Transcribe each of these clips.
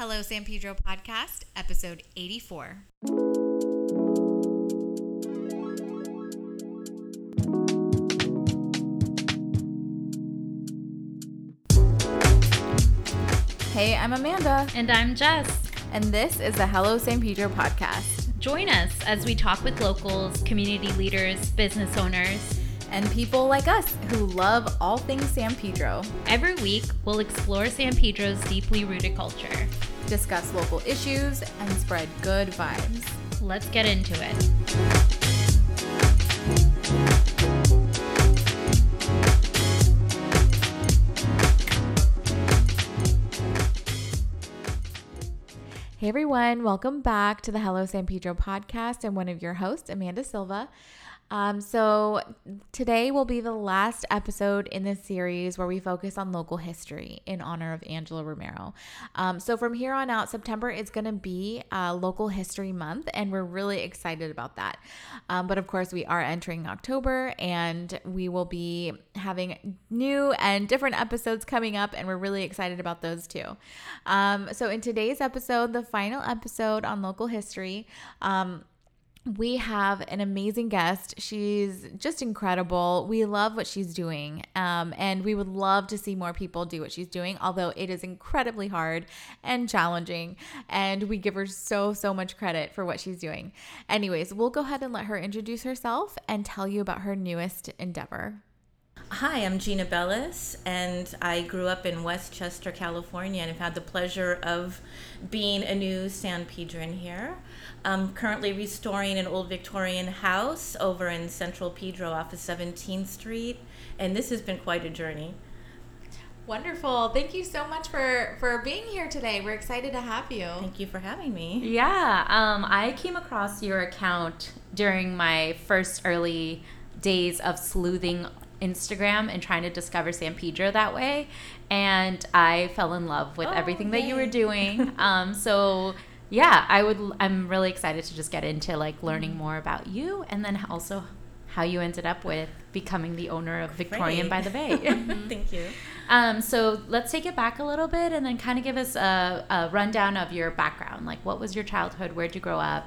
Hello San Pedro podcast, episode 84. Hey, I'm Amanda, And I'm Jess. and this is the Hello San Pedro podcast. Join us as we talk with locals, community leaders, business owners. And people like us who love all things San Pedro, Every week, we'll explore San Pedro's deeply rooted culture. Discuss local issues, and spread good vibes. Let's get into it. Hey everyone, welcome back to the Hello San Pedro podcast. I'm one of your hosts, Amanda Silva. Um, so today will be the last episode in this series where we focus on local history in honor of Angela Romero. Um, so from here on out, September is going to be uh, Local History Month, and we're really excited about that. Um, but of course, we are entering October, and we will be having new and different episodes coming up, and we're really excited about those too. Um, so in today's episode, the final episode on local history. Um, we have an amazing guest. She's just incredible. We love what she's doing. Um, and we would love to see more people do what she's doing, although it is incredibly hard and challenging. And we give her so, so much credit for what she's doing. Anyways, we'll go ahead and let her introduce herself and tell you about her newest endeavor. Hi, I'm Gina Bellis, and I grew up in Westchester, California, and have had the pleasure of being a new San Pedrin here. I'm currently restoring an old Victorian house over in Central Pedro off of 17th Street, and this has been quite a journey. Wonderful. Thank you so much for, for being here today. We're excited to have you. Thank you for having me. Yeah, um, I came across your account during my first early days of sleuthing Instagram and trying to discover San Pedro that way. And I fell in love with Oh, everything that you were doing. um, so yeah, I would. I'm really excited to just get into like learning more about you, and then also how you ended up with becoming the owner of Victorian Great. by the Bay. Thank you. Um, so let's take it back a little bit and then kind of give us a, a rundown of your background. Like, what was your childhood? Where'd you grow up?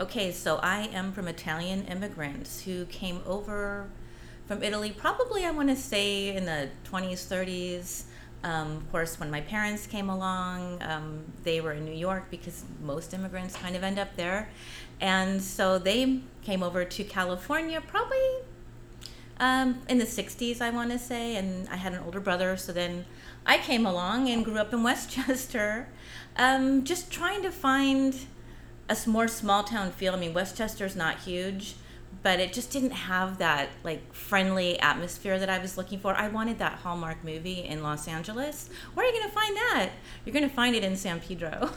Okay, so I am from Italian immigrants who came over from Italy, probably I want to say in the 20s, 30s. Um, of course, when my parents came along, um, they were in New York because most immigrants kind of end up there. And so they came over to California probably um, in the 60s, I want to say. And I had an older brother, so then I came along and grew up in Westchester, um, just trying to find a more small town feel. I mean, Westchester's not huge, but it just didn't have that like friendly atmosphere that I was looking for. I wanted that Hallmark movie in Los Angeles. Where are you going to find that? You're going to find it in San Pedro.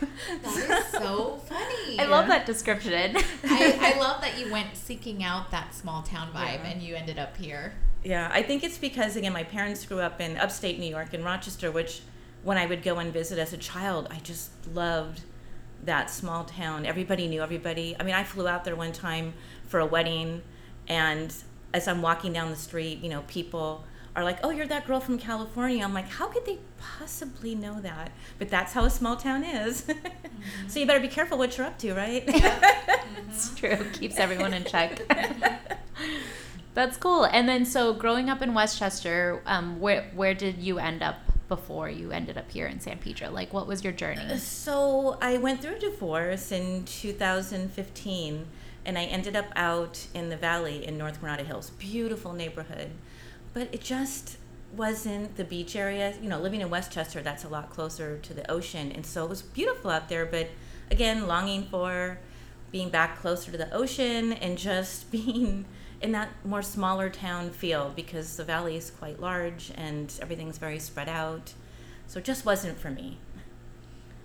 That is so funny. I love that description. I, I love that you went seeking out that small town vibe Yeah. and you ended up here. Yeah, I think it's because again, my parents grew up in upstate New York in Rochester, which when I would go and visit as a child, I just loved that small town. Everybody knew everybody. I mean, I flew out there one time for a wedding, and as I'm walking down the street, you know, people are like, "Oh, you're that girl from California." I'm like, "How could they possibly know that?" But that's how a small town is. so you better be careful what you're up to, right? it's true. Keeps everyone in check. That's cool. And then, so growing up in Westchester, um, where where did you end up before you ended up here in San Pedro? Like, what was your journey? So I went through a divorce in 2015, and I ended up out in the valley in North Granada Hills. Beautiful neighborhood, but it just wasn't the beach area. You know, living in Westchester, that's a lot closer to the ocean, and so it was beautiful out there. But again, longing for being back closer to the ocean and just being in that more smaller town feel because the valley is quite large and everything's very spread out. So it just wasn't for me.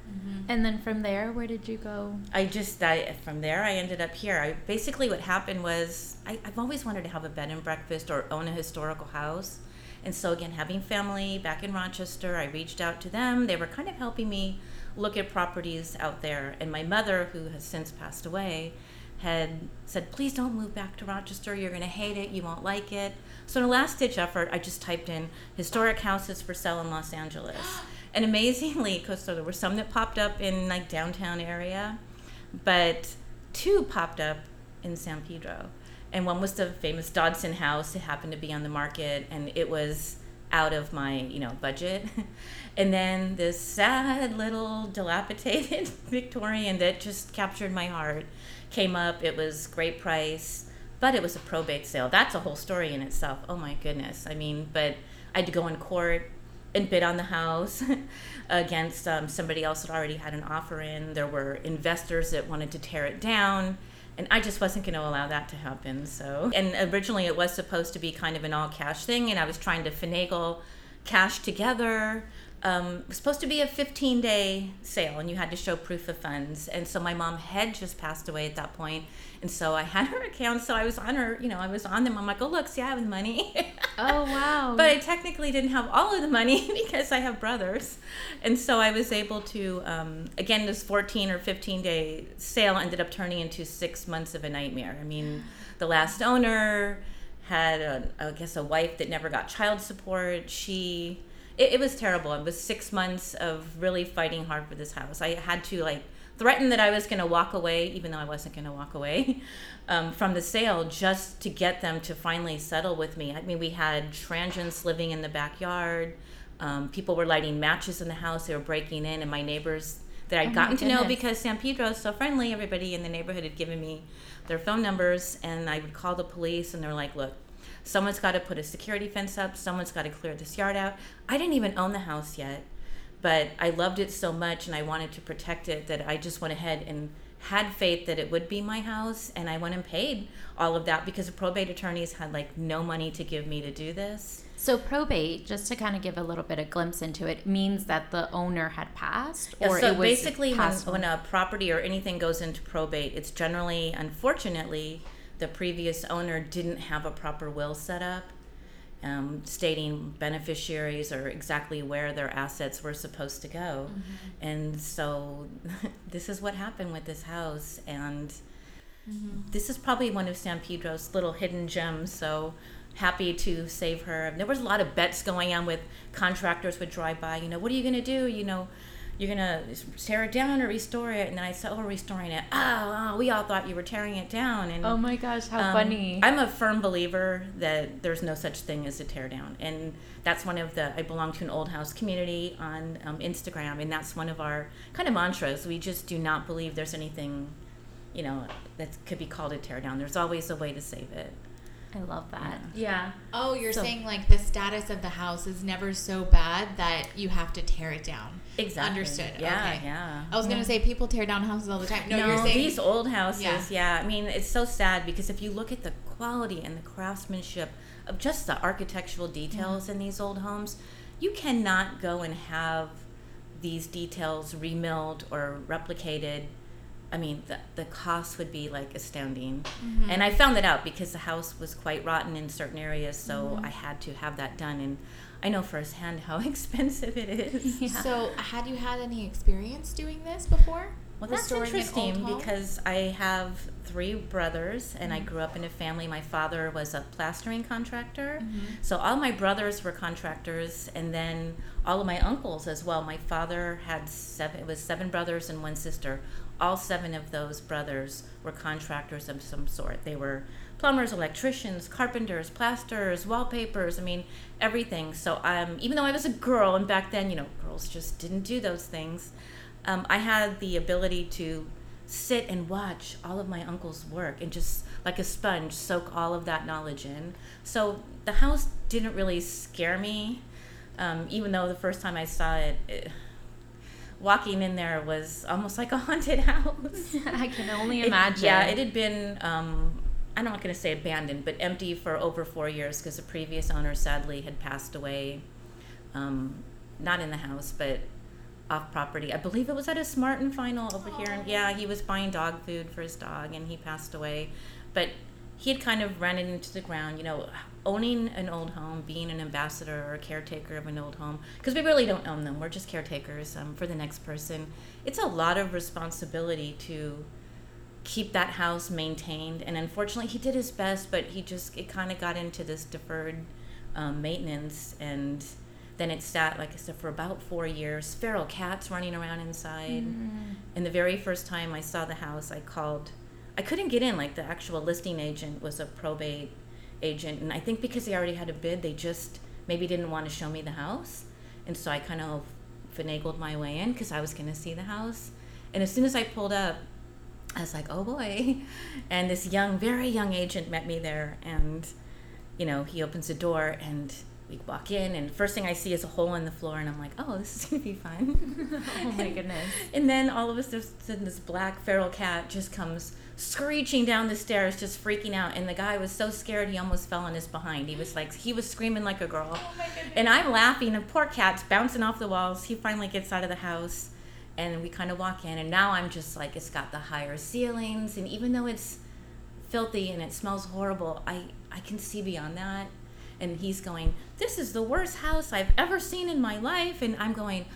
Mm-hmm. And then from there, where did you go? I just I, from there I ended up here. I, basically, what happened was I, I've always wanted to have a bed and breakfast or own a historical house, and so again, having family back in Rochester, I reached out to them. They were kind of helping me look at properties out there, and my mother, who has since passed away, had said, "Please don't move back to Rochester. You're going to hate it. You won't like it." So, in a last ditch effort, I just typed in historic houses for sale in Los Angeles. And amazingly, so there were some that popped up in like downtown area, but two popped up in San Pedro. And one was the famous Dodson house. It happened to be on the market and it was out of my, you know, budget. and then this sad little dilapidated Victorian that just captured my heart came up. It was great price, but it was a probate sale. That's a whole story in itself. Oh my goodness. I mean, but I had to go in court and bid on the house against um, somebody else that already had an offer in. There were investors that wanted to tear it down. And I just wasn't going to allow that to happen. So, and originally it was supposed to be kind of an all cash thing, and I was trying to finagle cash together. Um, it was supposed to be a 15 day sale, and you had to show proof of funds. And so my mom had just passed away at that point, and so I had her account. So I was on her, you know, I was on them. I'm like, oh look, see, I have the money. Oh wow! but I technically didn't have all of the money because I have brothers, and so I was able to. Um, again, this 14 or 15 day sale ended up turning into six months of a nightmare. I mean, the last owner had, a, I guess, a wife that never got child support. She, it, it was terrible. It was six months of really fighting hard for this house. I had to like threatened that I was going to walk away, even though I wasn't going to walk away um, from the sale, just to get them to finally settle with me. I mean, we had transients living in the backyard. Um, people were lighting matches in the house. They were breaking in, and my neighbors that I'd Oh gotten to know because San Pedro is so friendly. Everybody in the neighborhood had given me their phone numbers, and I would call the police, and they're like, "Look, someone's got to put a security fence up. Someone's got to clear this yard out." I didn't even own the house yet but I loved it so much and I wanted to protect it that I just went ahead and had faith that it would be my house and I went and paid all of that because the probate attorneys had like no money to give me to do this. So probate, just to kind of give a little bit of glimpse into it, means that the owner had passed, Yeah, or so it was basically when, when a property or anything goes into probate, it's generally unfortunately the previous owner didn't have a proper will set up. Um, stating beneficiaries or exactly where their assets were supposed to go. And so this is what happened with this house. And this is probably one of San Pedro's little hidden gems. So happy to save her. There was a lot of bets going on with contractors would drive by, you know, what are you going to do? You know, you're going to tear it down or restore it. And then I said, oh, restoring it. Oh, oh, we all thought you were tearing it down. And Oh my gosh, how um, funny! I'm a firm believer that there's no such thing as a tear down, and that's one of the. I belong to an old house community on um, Instagram, and that's one of our kind of mantras. We just do not believe there's anything, you know, that could be called a tear down. There's always a way to save it. I love that. Yeah. Oh, you're So- saying like the status of the house is never so bad that you have to tear it down. Exactly. Understood. Yeah, Okay. yeah. I was gonna say people tear down houses all the time. No, No, you're saying these old houses, Yeah. yeah. I mean, it's so sad because if you look at the quality and the craftsmanship of just the architectural details in these old homes, you cannot go and have these details remilled or replicated. I mean, the, the cost would be like astounding. Mm-hmm. And I found that out because the house was quite rotten in certain areas, so mm-hmm. I had to have that done. And I know firsthand how expensive it is. So, had you had any experience doing this before? Well, that's Restoring an old interesting because I have three brothers and I mm-hmm. grew up in a family. My father was a plastering contractor. So all my brothers were contractors and then all of my uncles as well. My father had seven, it was seven brothers and one sister. All seven of those brothers were contractors of some sort. They were plumbers, electricians, carpenters, plasterers, wallpapers, I mean, everything. So um, even though I was a girl, and back then, you know, girls just didn't do those things, um, I had the ability to sit and watch all of my uncle's work and just like a sponge soak all of that knowledge in. So the house didn't really scare me, um, even though the first time I saw it, it, walking in there was almost like a haunted house. I can only It- imagine. yeah, it had been. Um, I'm not going to say abandoned, but empty for over four years because the previous owner sadly had passed away. Um, not in the house, but off property. I believe it was at a Smart and Final over here. And yeah, he was buying dog food for his dog, and he passed away. But he had kind of ran it into the ground. You know, owning an old home, being an ambassador or a caretaker of an old home, because we really don't own them. We're just caretakers um, for the next person. It's a lot of responsibility to keep that house maintained. And unfortunately, he did his best, but he just it kind of got into this deferred um, maintenance, and Then it sat, like I said, for about four years. Feral cats running around inside. And the very first time I saw the house, I called. I couldn't get in. Like the actual listing agent was a probate agent, and I think because they already had a bid, they just maybe didn't want to show me the house, and so I kind of finagled my way in because I was going to see the house. And as soon as I pulled up, I was like, "Oh boy!" And this young, very young agent met me there, and you know, he opens the door and we walk in, and first thing I see is a hole in the floor, and I'm like, "Oh, this is gonna be fun." Oh my goodness. And then all of a sudden, this black feral cat just comes screeching down the stairs, just freaking out. And the guy was so scared he almost fell on his behind. He was like, he was screaming like a girl. Oh and I'm laughing, and poor cat's bouncing off the walls. He finally gets out of the house, and we kind of walk in. And now I'm just like, it's got the higher ceilings, and even though it's filthy and it smells horrible, I I can see beyond that. And he's going, this is the worst house I've ever seen in my life, and I'm going.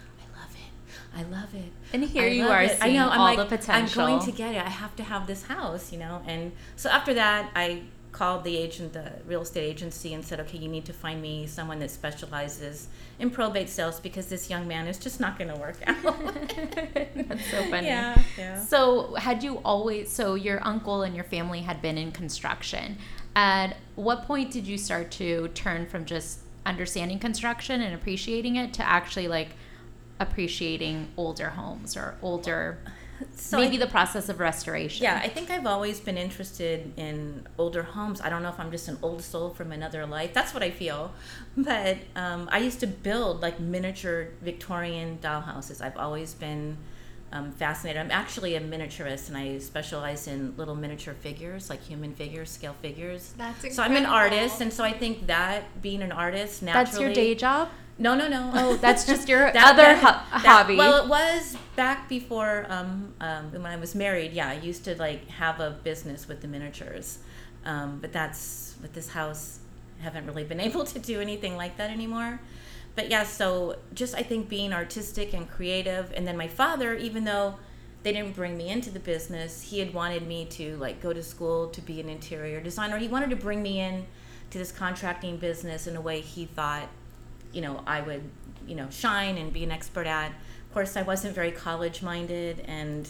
I love it. I. And here I you are it. seeing I'm all like, the I'm going to get it. I have to have this house, you know. And so after that, I called the agent, the real estate agency, and said, okay, you need to find me someone that specializes in probate sales because this young man is just not going to work out. That's so funny. yeah, yeah. So, had you always, so your uncle and your family had been in construction. At what point did you start to turn from just understanding construction and appreciating it to actually like appreciating older homes or older, So maybe I- the process of restoration? Yeah, I think I've always been interested in older homes. I don't know if I'm just an old soul from another life. That's what I feel. But um, I used to build like miniature Victorian dollhouses. I've always been um, fascinated. I'm actually a miniaturist and I specialize in little miniature figures, like human figures, scale figures. That's So I'm an artist, and so I think that being an artist naturally. That's your day job? No, no, no. Oh, that's just your That- other that- ho- that- hobby. Well, it was back before um, um, when I was married. Yeah, I used to like have a business with the miniatures, um, but that's with this house. I haven't really been able to do anything like that anymore. But yeah, so just I think being artistic and creative, and then my father, even though they didn't bring me into the business, he had wanted me to like go to school to be an interior designer. He wanted to bring me in to this contracting business in a way he thought you know I would you know shine and be an expert at. Of course, I wasn't very college minded, and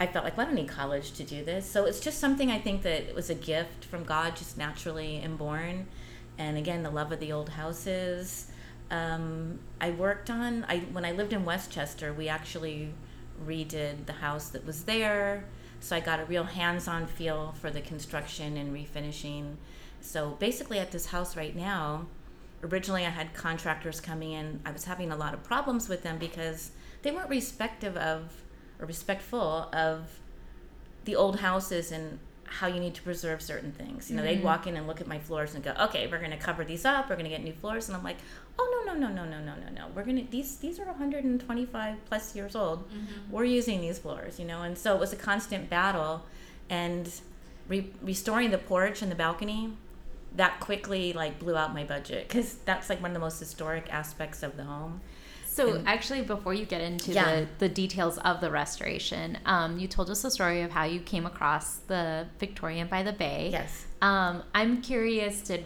I felt like well, I don't need college to do this. So it's just something I think that was a gift from God, just naturally inborn. And again, the love of the old houses. Um, I worked on I when I lived in Westchester, we actually redid the house that was there. So I got a real hands-on feel for the construction and refinishing. So basically, at this house right now, originally I had contractors coming in. I was having a lot of problems with them because they weren't respective of or respectful of the old houses and how you need to preserve certain things. You know, they'd mm-hmm. walk in and look at my floors and go, "Okay, we're going to cover these up. We're going to get new floors." And I'm like, "Oh no, no, no, no, no, no, no, no. We're going to these these are 125 plus years old. Mm-hmm. We're using these floors, you know." And so it was a constant battle and re- restoring the porch and the balcony that quickly like blew out my budget cuz that's like one of the most historic aspects of the home. So And- actually, before you get into Yeah. the, the details of the restoration, um, you told us a story of how you came across the Victorian by the Bay. Yes. Um, I'm curious, did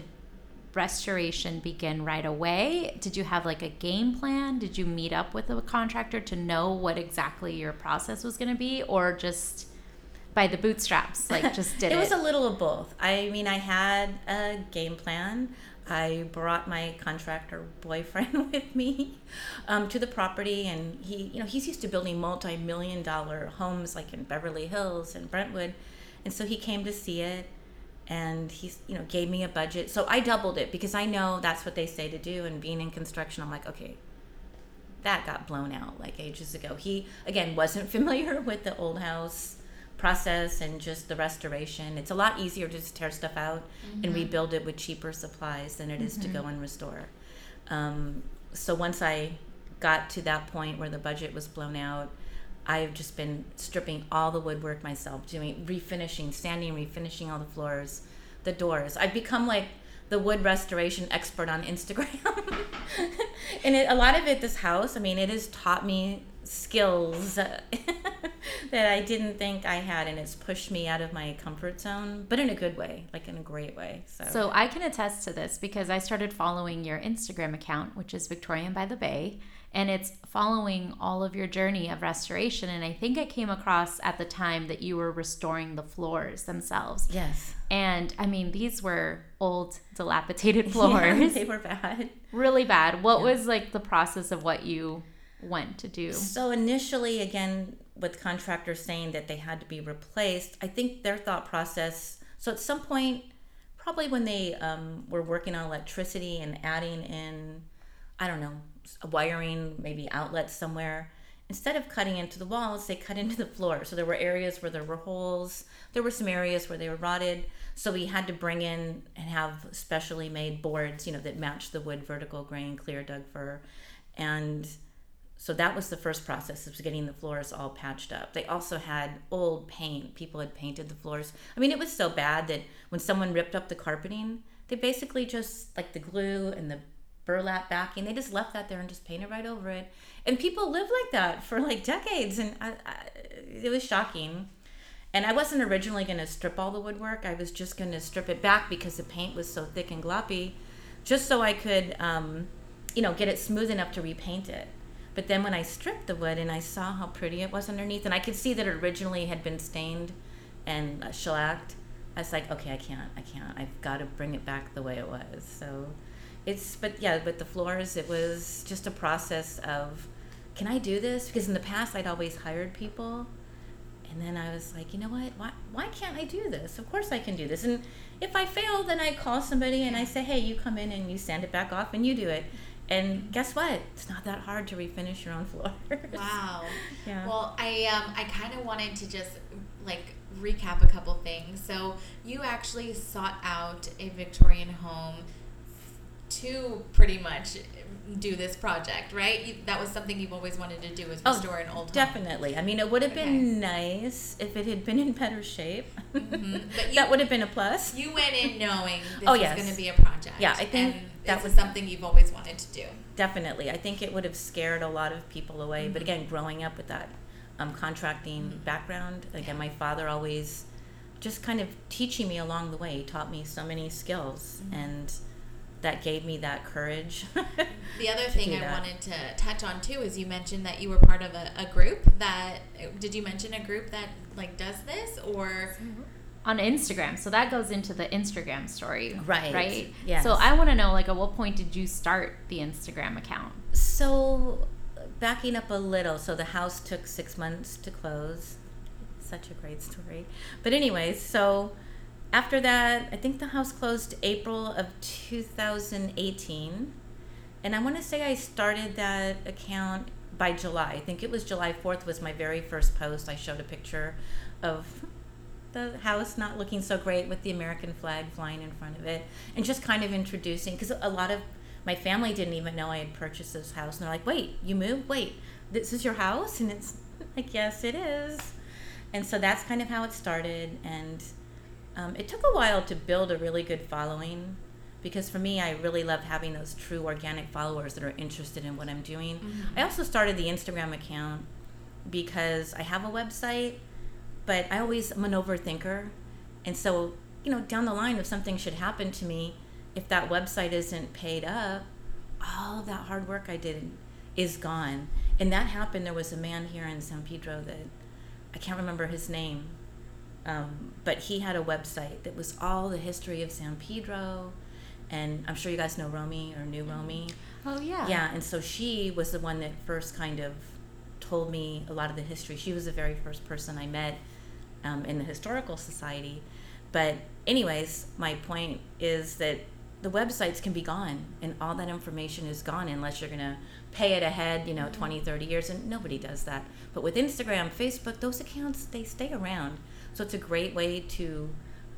restoration begin right away? Did you have like a game plan? Did you meet up with a contractor to know what exactly your process was going to be, or just by the bootstraps, like just did it? it was a little of both. I mean, I had a game plan. I brought my contractor boyfriend with me um, to the property, and he, you know, he's used to building multi-million dollar homes like in Beverly Hills and Brentwood, and so he came to see it, and he, you know, gave me a budget. So I doubled it because I know that's what they say to do. And being in construction, I'm like, okay, that got blown out like ages ago. He again wasn't familiar with the old house process and just the restoration. It's a lot easier to just tear stuff out and rebuild it with cheaper supplies than it is to go and restore. Um, so once I got to that point where the budget was blown out, I've just been stripping all the woodwork myself, doing refinishing, sanding, refinishing all the floors, the doors. I've become like the wood restoration expert on Instagram. and it, a lot of it, this house, I mean, it has taught me skills that I didn't think I had, and it's pushed me out of my comfort zone, but in a good way, like in a great way. So, So I can attest to this because I started following your Instagram account, which is Victorian by the Bay, and it's following all of your journey of restoration. And I think I came across at the time that you were restoring the floors themselves. yes, And I mean, these were old, dilapidated Yeah, floors, they were bad. really bad. What was like the process of what you went to do? So initially, again, with contractors saying that they had to be replaced, I think their thought process. So at some point, probably when they um, were working on electricity and adding in, I don't know, wiring, maybe outlets somewhere. Instead of cutting into the walls, they cut into the floor. So there were areas where there were holes. There were some areas where they were rotted. So we had to bring in and have specially made boards, you know, that matched the wood vertical grain, clear Doug fir, and so that was the first process of getting the floors all patched up. They also had old paint. People had painted the floors. I mean, it was so bad that when someone ripped up the carpeting, they basically just like the glue and the burlap backing, they just left that there and just painted right over it. And people lived like that for like decades, and I, I, it was shocking. And I wasn't originally going to strip all the woodwork. I was just going to strip it back because the paint was so thick and gloppy, just so I could, um, you know, get it smooth enough to repaint it. But then when I stripped the wood and I saw how pretty it was underneath, and I could see that it originally had been stained and uh, shellacked, I was like, okay, I can't, I can't. I've got to bring it back the way it was. So it's, but yeah, with the floors, it was just a process of, can I do this? Because in the past, I'd always hired people. And then I was like, you know what? Why, why can't I do this? Of course I can do this. And if I fail, then I call somebody and I say, hey, you come in and you sand it back off and you do it. And guess what? It's not that hard to refinish your own floors. Wow. Yeah. Well, I um I kind of wanted to just like recap a couple things. So you actually sought out a Victorian home to pretty much do this project, right? You, that was something you've always wanted to do was Oh, restore an old home. Definitely. I mean, it would have Okay. been nice if it had been in better shape. Mhm. But you- that would have been a plus. You went in knowing this Oh, was going to be a project. Yeah, I think and that was- something you've always wanted to do. Definitely. I think it would have scared a lot of people away. But Mhm. again, growing up with that um, contracting Mhm. background, again, my father always just kind of teaching me along the way. He taught me so many skills, Mhm. and that gave me that courage. The other thing I that. wanted to touch on too is you mentioned that you were part of a, a group that did you mention a group that like does this or on Instagram. So that goes into the Instagram story. Right. Right. Yes. So I want to know, like, at what point did you start the Instagram account? So, backing up a little, so the house took six months to close. Such a great story. But, anyways, so after that, I think the house closed April of 2018. And I want to say I started that account by July. I think it was July 4th was my very first post. I showed a picture of the house not looking so great with the American flag flying in front of it and just kind of introducing because a lot of my family didn't even know I had purchased this house and they're like, "Wait, you moved? Wait, this is your house?" And it's like, "Yes, it is." And so that's kind of how it started and um, it took a while to build a really good following because for me, I really love having those true organic followers that are interested in what I'm doing. I also started the Instagram account because I have a website, but I always am an overthinker. And so, you know, down the line, if something should happen to me, if that website isn't paid up, all of that hard work I did is gone. And that happened. There was a man here in San Pedro that I can't remember his name, um, but he had a website that was all the history of San Pedro. And I'm sure you guys know Romy or knew Romy. Oh yeah. Yeah, and so she was the one that first kind of told me a lot of the history. She was the very first person I met um, in the historical society. But, anyways, my point is that the websites can be gone, and all that information is gone unless you're going to pay it ahead, you know, 20, 30 years, and nobody does that. But with Instagram, Facebook, those accounts, they stay around. So it's a great way to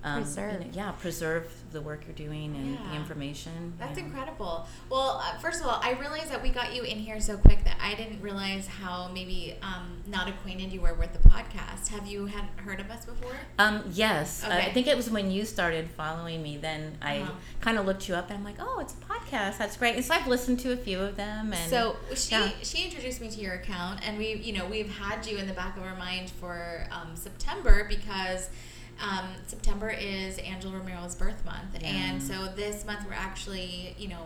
um, Preserve. yeah, preserve the work you're doing and the information. That's yeah. incredible. Well, uh, first of all, I realized that we got you in here so quick that I didn't realize how maybe um, not acquainted you were with the podcast. Have you had heard of us before? Um, yes, Uh, I think it was when you started following me. Then I Uh-huh. kind of looked you up, and I'm like, oh, it's a podcast. That's great. And so I've listened to a few of them, and So she yeah. she introduced me to your account, and we you know we've had you in the back of our mind for um, September because. Um, September is Angela Romero's birth month, Yeah. and so this month we're actually, you know,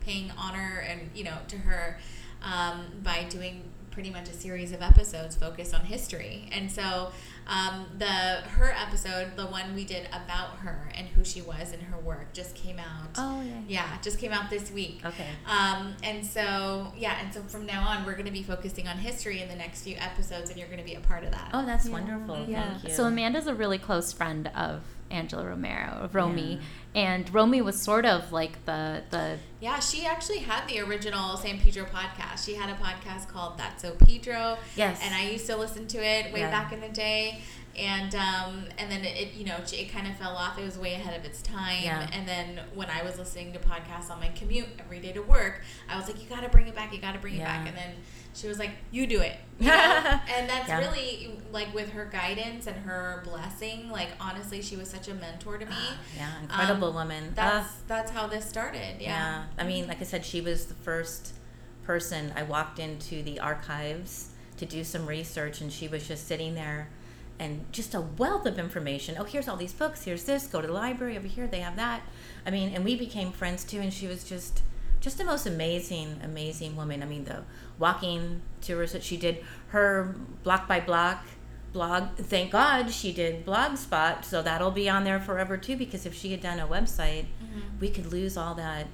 paying honor and you know to her um, by doing pretty much a series of episodes focused on history. And so um, the her episode, the one we did about her and who she was and her work, just came out. oh yeah, Yeah, just came out this week. okay, Um, and so, yeah, and so from now on, we're going to be focusing on history in the next few episodes, and you're going to be a part of that. oh that's wonderful. Yeah. Thank you. So Amanda's a really close friend of Angela Romero, of Romy, Yeah. and Romy was sort of like the the Yeah, she actually had the original San Pedro podcast. She had a podcast called That's So Pedro. Yes. And I used to listen to it way Yeah. back in the day. And um, and then it, you know, it kind of fell off. It was way ahead of its time. Yeah. And then when I was listening to podcasts on my commute every day to work, I was like, you got to bring it back. You got to bring it back. And then she was like, you do it. You know? and that's Yeah. really like with her guidance and her blessing. Like honestly, she was such a mentor to me. yeah, incredible Um, woman. That's Ah. that's how this started. Yeah. Yeah. I mean, like I said, she was the first person I walked into the archives to do some research, and she was just sitting there and just a wealth of information. Oh, here's all these books. Here's this. Go to the library over here. They have that. I mean, and we became friends too, and she was just. Just the most amazing, amazing woman. I mean, the walking tours that she did, her block by block blog. Thank God she did Blogspot, so that'll be on there forever too. Because if she had done a website, Mm-hmm. we could lose all that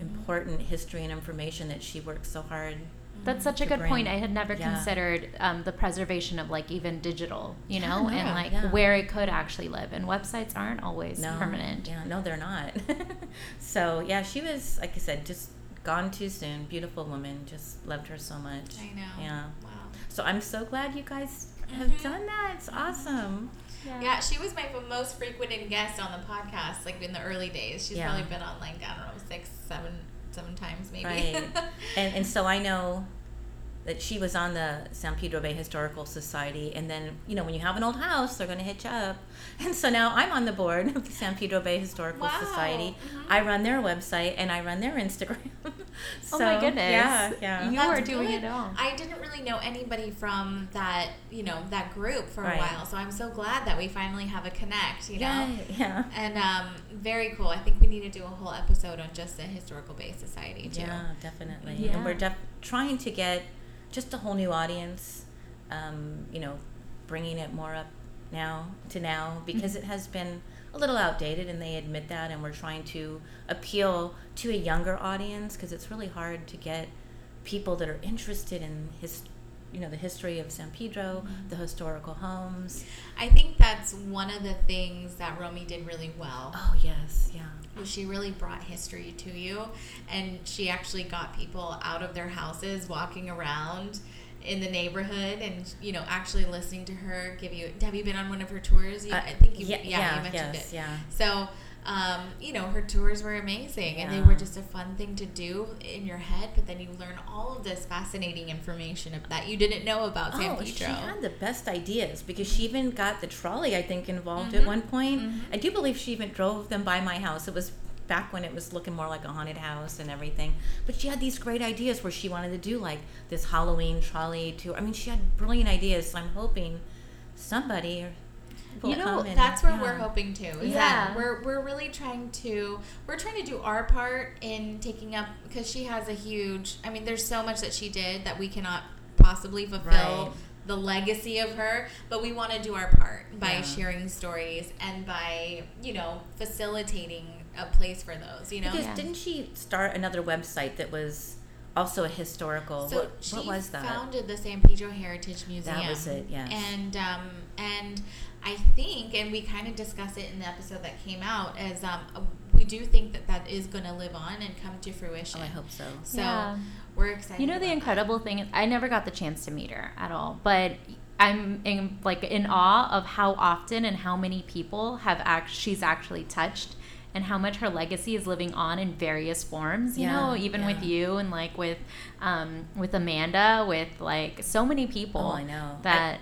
important history and information that she worked so hard. That's such a good bring- point. I had never yeah. considered um, the preservation of like even digital, you Yeah, know, no, and like yeah. where it could actually live. And websites aren't always No, permanent. Yeah, no, they're not. so yeah, she was like I said, just gone too soon. Beautiful woman. Just loved her so much. I know. Yeah. Wow. So I'm so glad you guys have Mhm. done that. It's awesome. Yeah, she was my most frequented guest on the podcast, like in the early days. She's Yeah. probably been on like I don't know six, seven, seven times maybe. Right. and and so I know that she was on the San Pedro Bay Historical Society, and then you know when you have an old house, they're going to hit you up, and so now I'm on the board of the San Pedro Bay Historical Wow. Society. Mhm. I run their website and I run their Instagram. Oh my goodness. Yeah, yeah. You That's are doing good. it all. I didn't really know anybody from that, you know, that group for Right. a while. So I'm so glad that we finally have a connect, you know. yeah, yeah. And um, very cool. I think we need to do a whole episode on just the Historical Bay Society too. Yeah, definitely. Yeah. And we're def- trying to get just a whole new audience, um, you know, bringing it more up now to now because it has been a little outdated and they admit that. And we're trying to appeal to a younger audience because it's really hard to get people that are interested in his. You know the history of San Pedro, the historical homes. I think that's one of the things that Romy did really well. Oh yes, yeah. She really brought history to you. And she actually got people out of their houses walking around in the neighborhood and you know actually listening to her give you have you been on one of her tours? You- Uh, i think you yeah, yeah, yeah, you mentioned yes, it. yeah. so um, you know her tours were amazing and they were just a fun thing to do in your head but then you learn all of this fascinating information that you didn't know about san Oh, pedro she had the best ideas because she even got the trolley, I think, involved Mhm. at one point. Mhm. I do believe she even drove them by my house. It was back when it was looking more like a haunted house and everything. But she had these great ideas where she wanted to do like this Halloween trolley tour. I mean, she had brilliant ideas. So I'm hoping somebody you know come and- that's where yeah. we're hoping to is Yeah. that we're, we're really trying to we're trying to do our part in taking up because she has a huge i mean there's so much that she did that we cannot possibly fulfill Right. the legacy of her but we want to do our part by Yeah. sharing stories and by you know facilitating a place for those you know Because Yeah. didn't she start another website that was also a historical? So what, she what was that? founded the San Pedro Heritage Museum. That was it, yes. And um, and I think, and we kind of discuss it in the episode that came out, as um, we do think that that is going to live on and come to fruition. oh, I hope so. So Yeah. we're excited. You know, the about incredible thing is, I never got the chance to meet her at all, but I'm in, like in awe of how often and how many people have act she's actually touched and how much her legacy is living on in various forms you Yeah, know even with you and like with um with Amanda with like so many people Oh, I know. that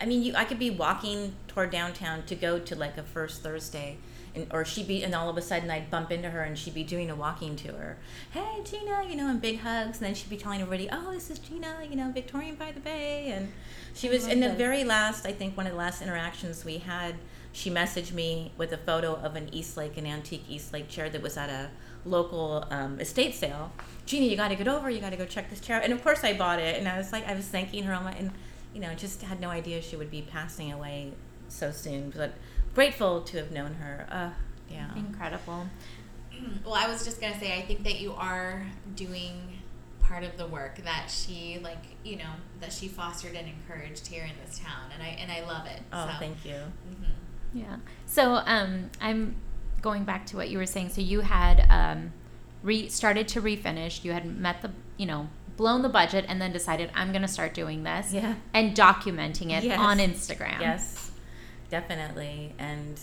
I, mean, you. I could be walking toward downtown to go to like a first Thursday, and or she'd be, and all of a sudden I'd bump into her, and she'd be doing a walking tour. Hey, Gina, you know, and big hugs, and then she'd be telling everybody, "Oh, this is Gina, you know, Victorian by the Bay," and she was in the that. very last. I think one of the last interactions we had. She messaged me with a photo of an Eastlake, an antique Eastlake chair that was at a local um, estate sale. Gina, you got to get over. You got to go check this chair. And of course, I bought it. And I was like, I was thanking her on my, and you know, just had no idea she would be passing away so soon. But grateful to have known her. Uh, yeah. incredible Well, I was just gonna say, I think that you are doing part of the work that she like, you know, that she fostered and encouraged here in this town, and I and I love it. Oh, so. thank you. Mhm. Yeah. So um, I'm going back to what you were saying. So you had um, re started to refinish. You had met the, you know, blown the budget, and then decided I'm going to start doing this. Yeah. And documenting it Yes. on Instagram. Yes, definitely. And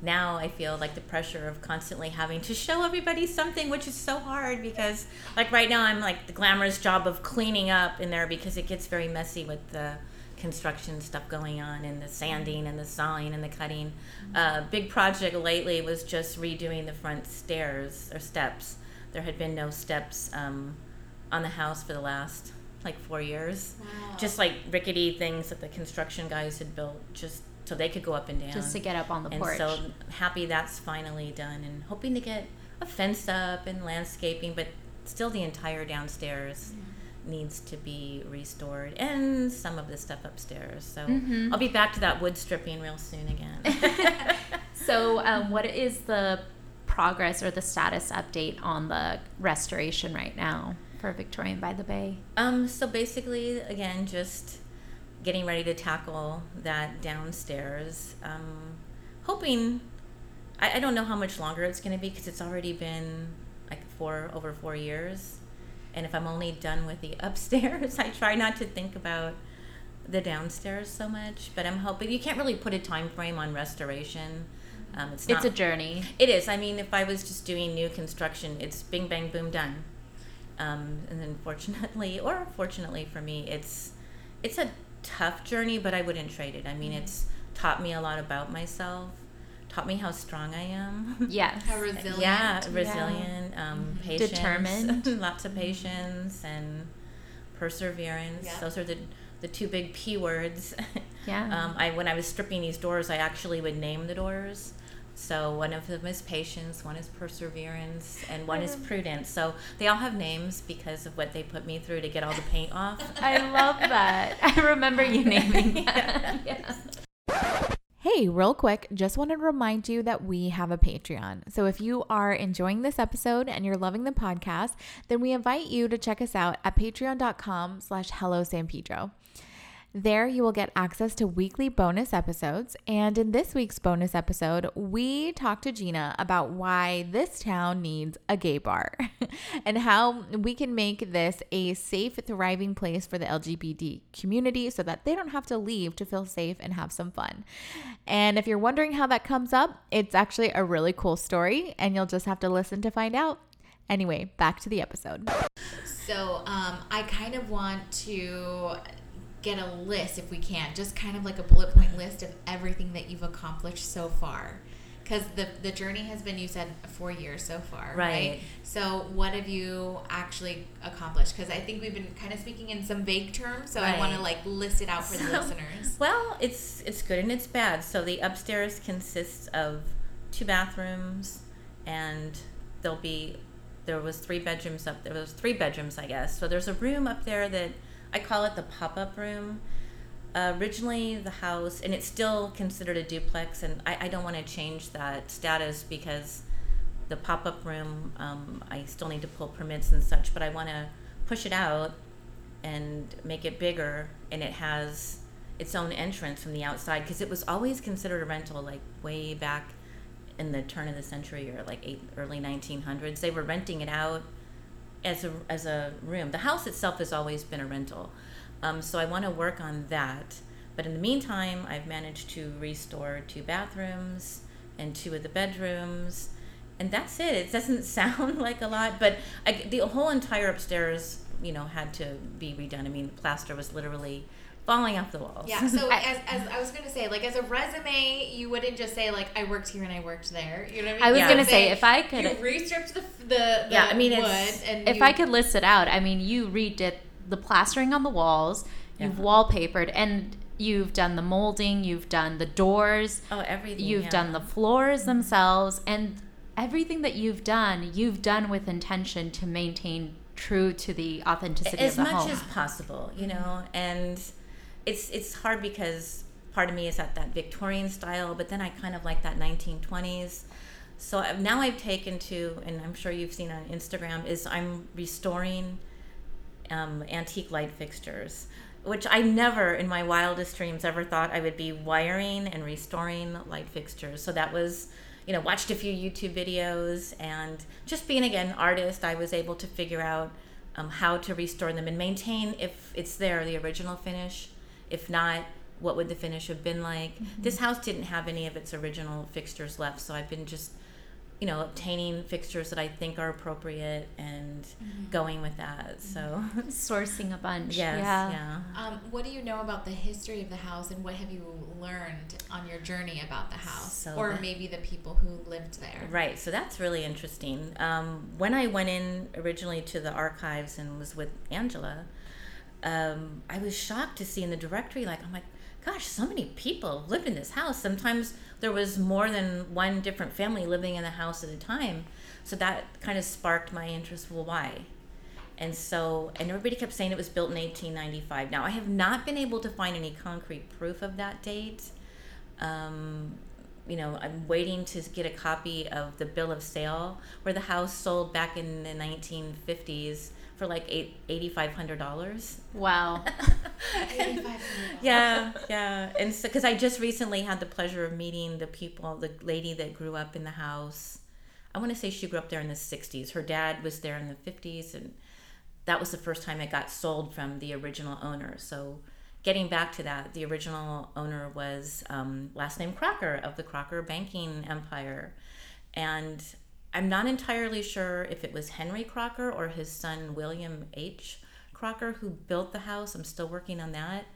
now I feel like the pressure of constantly having to show everybody something, which is so hard because, like, right now I'm like the glamorous job of cleaning up in there because it gets very messy with the construction stuff going on and the sanding and the sawing and the cutting. Uh, big project lately was just redoing the front stairs or steps. There had been no steps um, on the house for the last like four years Wow. just like rickety things that the construction guys had built just so they could go up and down. Just to get up on the and porch. so happy that's finally done and hoping to get a fence up and landscaping, but still the entire downstairs needs to be restored and some of the stuff upstairs. So Mhm. I'll be back to that wood stripping real soon again. so um, what is the progress or the status update on the restoration right now for Victorian by the Bay? Um, so basically, again, just getting ready to tackle that downstairs. Um, hoping, I, I don't know how much longer it's going to be because it's already been like four over four years, and if I'm only done with the upstairs, I try not to think about the downstairs so much. But I'm hoping you can't really put a time frame on restoration. Um, it's not It's a journey. it is. I mean, if I was just doing new construction, it's bing bang boom done. Um, and then fortunately, or fortunately for me, it's it's a tough journey, but I wouldn't trade it. I mean, it's taught me a lot about myself, taught me how strong I am. Yes. How resilient. yeah, resilient, um, Mhm. patience, Determined. lots of patience and perseverance. Yeah. Those are the the two big P words. Yeah. um, I when I was stripping these doors, I actually would name the doors. So one of them is patience, one is perseverance, and one is mm-hmm. prudence. So they all have names because of what they put me through to get all the paint off. I love that. I remember you naming that. yeah. Hey, real quick, just wanted to remind you that we have a Patreon. So if you are enjoying this episode and you're loving the podcast, then we invite you to check us out at patreon.com slash hello San Pedro. There you will get access to weekly bonus episodes. And in this week's bonus episode, we talk to Gina about why this town needs a gay bar and how we can make this a safe, thriving place for the LGBT community so that they don't have to leave to feel safe and have some fun. And if you're wondering how that comes up, it's actually a really cool story, and you'll just have to listen to find out. Anyway, back to the episode. So um, I kind of want to get a list, if we can, just kind of like a bullet point list of everything that you've accomplished so far. Because the, the journey has been, you said, four years so far, right? Right. So what have you actually accomplished? Because I think we've been kind of speaking in some vague terms, so I want to like list it out for the listeners. Well, it's it's good and it's bad. So the upstairs consists of two bathrooms, and there'll be there was three bedrooms up there. was three bedrooms, I guess. So there's a room up there that I call it the pop up room. Uh, originally, the house, and it's still considered a duplex, and I, I don't want to change that status because the pop up room, um, I still need to pull permits and such, but I want to push it out and make it bigger, and it has its own entrance from the outside because it was always considered a rental, like way back in the turn of the century or like eight, early 1900s. They were renting it out as a as a room. The house itself has always been a rental, um, so I want to work on that. But in the meantime, I've managed to restore two bathrooms and two of the bedrooms. And that's it. It doesn't sound like a lot, but I, the whole entire upstairs, you know, had to be redone. I mean, the plaster was literally falling off the walls. Yeah. So as, as I was gonna say, like as a resume, you wouldn't just say like I worked here and I worked there. You know what I mean? I was Yeah. gonna You'd say if I could, you restripped the the, the Yeah, I mean, wood it's- and if you- I could list it out, I mean, you redid the plastering on the walls, you've Yeah. wallpapered, and you've done the molding, you've done the doors, Oh, everything. you've yeah. done the floors themselves, and everything that you've done, you've done with intention to maintain true to the authenticity as of the much home. as possible you know and it's it's hard because part of me is at that victorian style but then i kind of like that 1920s so I've, now i've taken to and i'm sure you've seen on instagram is i'm restoring um, antique light fixtures which i never in my wildest dreams ever thought i would be wiring and restoring light fixtures so that was you know watched a few youtube videos and just being again an artist i was able to figure out um, how to restore them and maintain if it's there the original finish. If not what would the finish have been like? This house didn't have any of its original fixtures left so i've been just you know obtaining fixtures that i think are appropriate and going with that so Sourcing a bunch. yes yeah. yeah Um, what do you know about the history of the house, and what have you learned on your journey about the house, So or the- maybe the people who lived there? Right, so that's really interesting. Um, when I went in originally to the archives and was with Angela, um, I was shocked to see in the directory, like, I'm like, gosh, so many people lived in this house. Sometimes there was more than one different family living in the house at a time. So that kind of sparked my interest. Well, why? And so, and everybody kept saying it was built in 1895. Now, I have not been able to find any concrete proof of that date. Um, you know, I'm waiting to get a copy of the bill of sale where the house sold back in the 1950s for like eight eighty five hundred dollars. Wow. yeah, yeah, and so because I just recently had the pleasure of meeting the people, the lady that grew up in the house. I want to say she grew up there in the 60s. Her dad was there in the 50s, and that was the first time it got sold from the original owner. So, getting back to that, the original owner was um, last name Crocker of the Crocker banking empire. And I'm not entirely sure if it was Henry Crocker or his son William H. Crocker who built the house. I'm still working on that.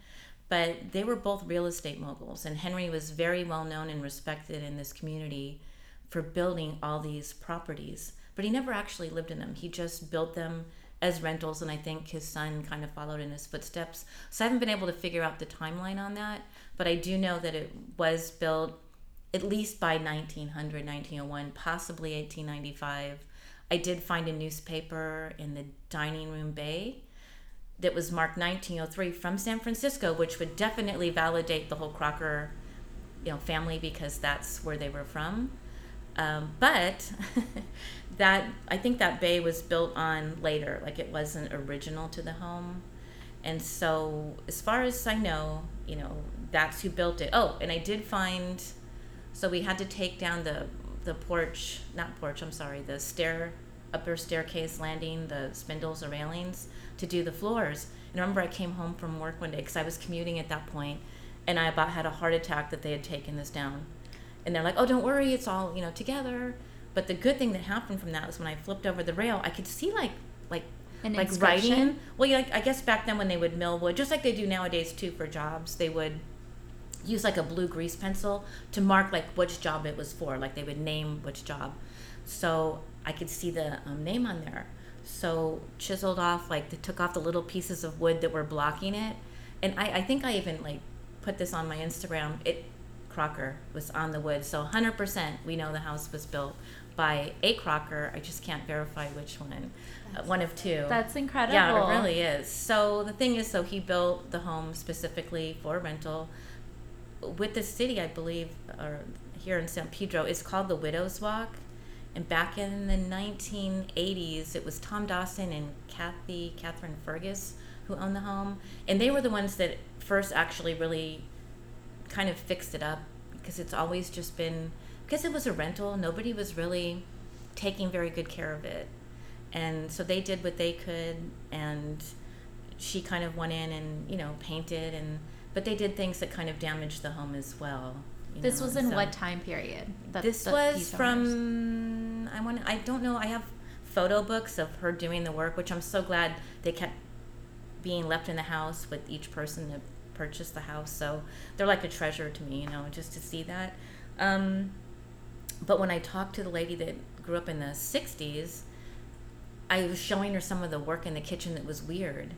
But they were both real estate moguls, and Henry was very well known and respected in this community for building all these properties. But he never actually lived in them. He just built them as rentals, and I think his son kind of followed in his footsteps. So I haven't been able to figure out the timeline on that, but I do know that it was built at least by 1900, 1901, possibly 1895. I did find a newspaper in the dining room bay that was marked 1903 from San Francisco, which would definitely validate the whole Crocker, you know, family because that's where they were from. Um, but that I think that bay was built on later, like it wasn't original to the home. And so, as far as I know, you know, that's who built it. Oh, and I did find, so we had to take down the the porch, not porch. I'm sorry, the stair, upper staircase landing, the spindles or railings to do the floors. And I remember I came home from work one day because I was commuting at that point, and I about had a heart attack that they had taken this down. And they're like, "Oh, don't worry, it's all you know together." But the good thing that happened from that was when I flipped over the rail, I could see like like An like writing. Well, yeah, I guess back then when they would mill wood, just like they do nowadays too for jobs, they would use like a blue grease pencil to mark like which job it was for. Like they would name which job. So I could see the um, name on there. So chiseled off, like they took off the little pieces of wood that were blocking it. And I, I think I even like put this on my Instagram. It Crocker was on the wood. So 100% we know the house was built by a Crocker. I just can't verify which one. Uh, one of two. That's incredible. Yeah, it really is. So the thing is, so he built the home specifically for rental. With the city, I believe, or here in San Pedro, it's called the Widow's Walk. And back in the 1980s, it was Tom Dawson and Kathy Catherine Fergus who owned the home, and they were the ones that first actually really kind of fixed it up because it's always just been because it was a rental. Nobody was really taking very good care of it and so they did what they could and she kind of went in and you know painted and but they did things that kind of damaged the home as well. This know, was in so- what time period? that- This that was from I want I don't know I have photo books of her doing the work, which I'm so glad they kept being left in the house with each person that purchased the house. So they're like a treasure to me, you know, just to see that. Um, but when I talked to the lady that grew up in the 60s, I was showing her some of the work in the kitchen that was weird.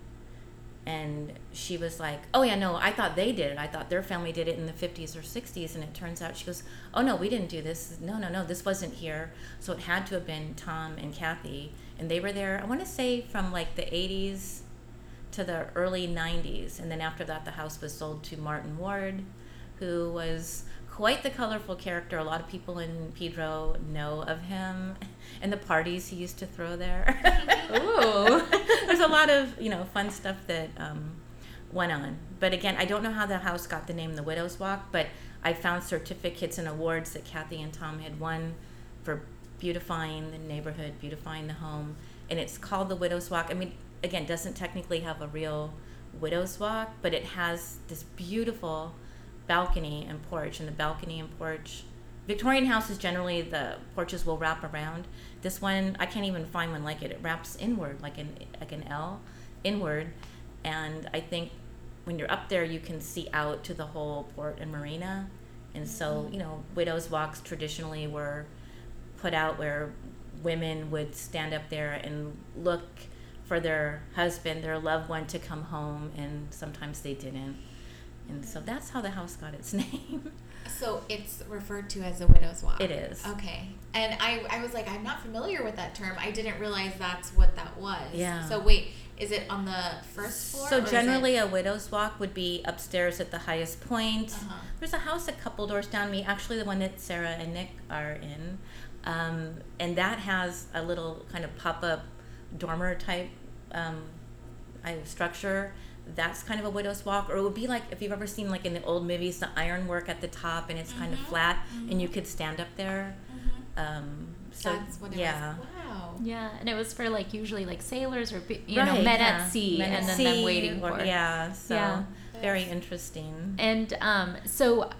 And she was like, Oh, yeah, no, I thought they did it. I thought their family did it in the 50s or 60s. And it turns out, she goes, Oh, no, we didn't do this. No, no, no, this wasn't here. So it had to have been Tom and Kathy. And they were there, I want to say, from like the 80s to the early 90s. And then after that, the house was sold to Martin Ward, who was quite the colorful character. A lot of people in Pedro know of him and the parties he used to throw there. Ooh. There's a lot of, you know, fun stuff that um, went on. But again, I don't know how the house got the name The Widow's Walk, but I found certificates and awards that Kathy and Tom had won for beautifying the neighborhood, beautifying the home. And it's called The Widow's Walk. I mean, again, doesn't technically have a real widow's walk, but it has this beautiful balcony and porch. And the balcony and porch, Victorian houses generally the porches will wrap around. This one, I can't even find one like it. It wraps inward, like an like an L, inward. And I think when you're up there, you can see out to the whole port and marina. And so, mm-hmm. you know, widows' walks traditionally were put out where women would stand up there and look for their husband, their loved one to come home, and sometimes they didn't. And so that's how the house got its name. So it's referred to as a widow's walk. It is. Okay. And I, I was like, I'm not familiar with that term. I didn't realize that's what that was. Yeah. So wait, is it on the first floor? So generally, a widow's walk would be upstairs at the highest point. Uh-huh. There's a house a couple doors down me, actually the one that Sarah and Nick are in, um, and that has a little kind of pop-up dormer type um, structure. That's kind of a widow's walk, or it would be like if you've ever seen like in the old movies the ironwork at the top and it's kind of Mhm. flat, and you could stand up there. Mhm. Um, so that's what it yeah. was. Wow. Yeah, and it was for like usually like sailors or bi- you know men yeah. at sea, Men and at then them sea waiting or- for yeah. So Yeah. very interesting. And um, so,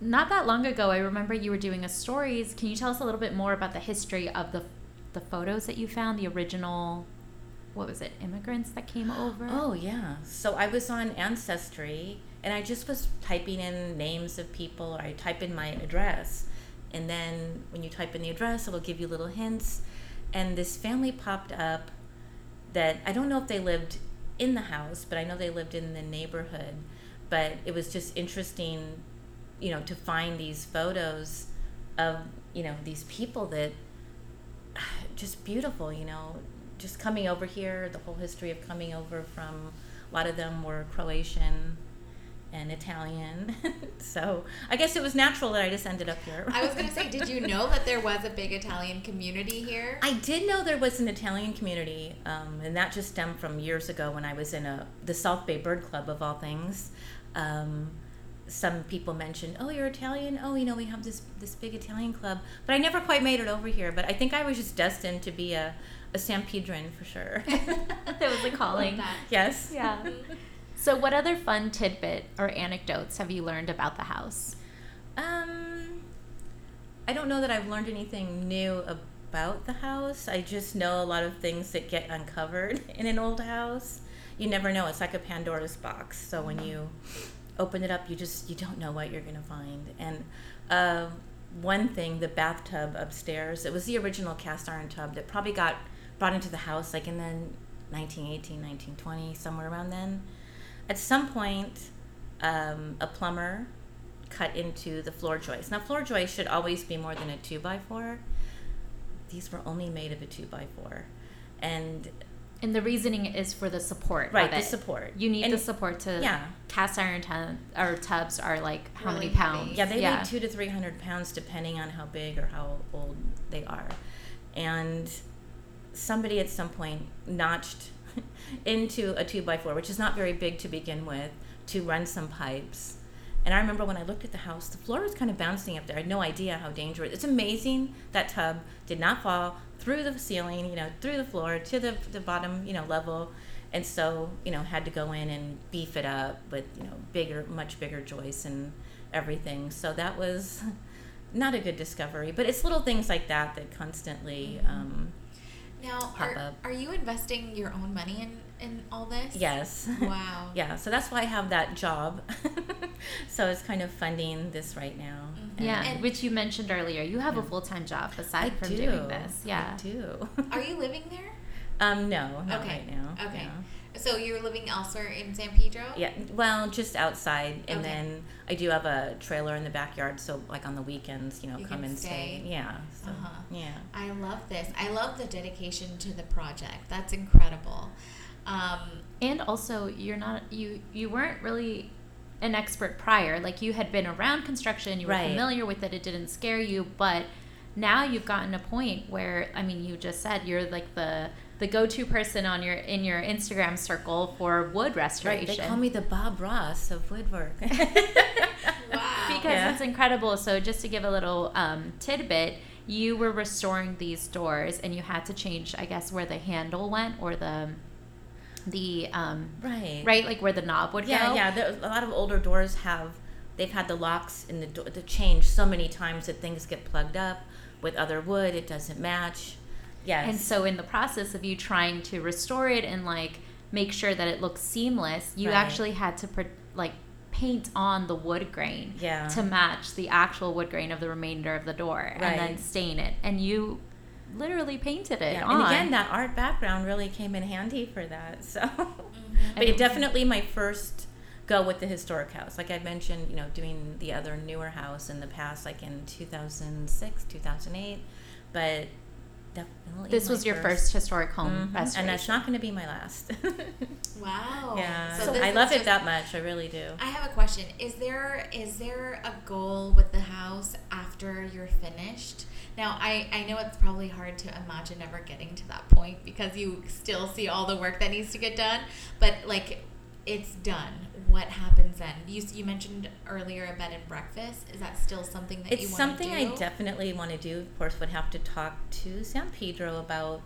not that long ago, I remember you were doing a stories. Can you tell us a little bit more about the history of the the photos that you found, the original? What was it? Immigrants that came over. Oh yeah. So I was on Ancestry and I just was typing in names of people or I type in my address. And then when you type in the address, it'll give you little hints. And this family popped up that I don't know if they lived in the house, but I know they lived in the neighborhood. But it was just interesting, you know, to find these photos of, you know, these people that just beautiful, you know, just coming over here, the whole history of coming over from a lot of them were Croatian and Italian. so I guess it was natural that I just ended up here. I was gonna say, did you know that there was a big Italian community here? I did know there was an Italian community, um, and that just stemmed from years ago when I was in a the South Bay Bird Club of all things. Um, some people mentioned, "Oh, you're Italian. Oh, you know, we have this this big Italian club." But I never quite made it over here. But I think I was just destined to be a a San Pedrin for sure. that was a calling. yes. Yeah. So, what other fun tidbit or anecdotes have you learned about the house? Um, I don't know that I've learned anything new about the house. I just know a lot of things that get uncovered in an old house. You never know. It's like a Pandora's box. So when you open it up, you just you don't know what you're gonna find. And uh, one thing, the bathtub upstairs, it was the original cast iron tub that probably got brought into the house like in the 1918, 1920, somewhere around then. At some point, um, a plumber cut into the floor joist. Now, floor joist should always be more than a two by four. These were only made of a two by four, and And the reasoning is for the support. right of the support. You need And- the support to. Yeah. Cast iron tub or tubs are like how Really many heavy. pounds? Yeah, they weigh two to three hundred pounds depending on how big or how old they are, and somebody at some point notched into a two by four, which is not very big to begin with, to run some pipes. And I remember when I looked at the house, the floor was kind of bouncing up there. I had no idea how dangerous. It's amazing that tub did not fall through the ceiling, you know, through the floor to the, the bottom, you know, level. and so you know had to go in and beef it up with you know bigger, much bigger joists and everything. So that was not a good discovery. But it's little things like that that constantly. Um, Now, Pop are, up. are you investing your own money in, in all this? yes. Wow. yeah. So that's why I have that job. so it's kind of funding this right now. Mhm. Yeah, And- which you mentioned earlier. You have a full time job aside I from do. doing this. Yeah. I do. Are you living there? um, no, not Okay. right now. Okay. No. So you're living elsewhere in San Pedro? Yeah, well, just outside, and Okay. then I do have a trailer in the backyard. So, like on the weekends, you know, You come can and stay. stay. Yeah. So, Uh-huh. yeah. I love this. I love the dedication to the project. That's incredible. Um, And also, you're not you you weren't really an expert prior. Like you had been around construction, you were Right. familiar with it. It didn't scare you, but now you've gotten a point where I mean, you just said you're like the the go-to person on your in your Instagram circle for wood restoration. Right. They call me the Bob Ross of woodwork. wow. because Yeah. it's incredible. So just to give a little um, tidbit, you were restoring these doors, and you had to change, I guess, where the handle went or the the um, right. right, like where the knob would Yeah, go. yeah. There, a lot of older doors have they've had the locks in the door the change so many times that things get plugged up with other wood. It doesn't match. Yes. And so, in the process of you trying to restore it and like make sure that it looks seamless, you Right. actually had to pr- like paint on the wood grain Yeah. to match the actual wood grain of the remainder of the door, right. and then stain it. And you literally painted it yeah. on. And again, that art background really came in handy for that. So, Mhm. but it definitely my first go with the historic house. Like I mentioned, you know, doing the other newer house in the past, like in 2006, 2008, but definitely this was your first historic home Mhm. restoration, and that's not going to be my last. Wow. yeah, So I is love it that much. I really do. I have a question. Is there is there a goal with the house after you're finished? Now, I, I know it's probably hard to imagine ever getting to that point because you still see all the work that needs to get done, but like it's done. What happens then? You you mentioned earlier a bed and breakfast. Is that still something that you want something to do? Something I definitely want to do. Of course, would have to talk to San Pedro about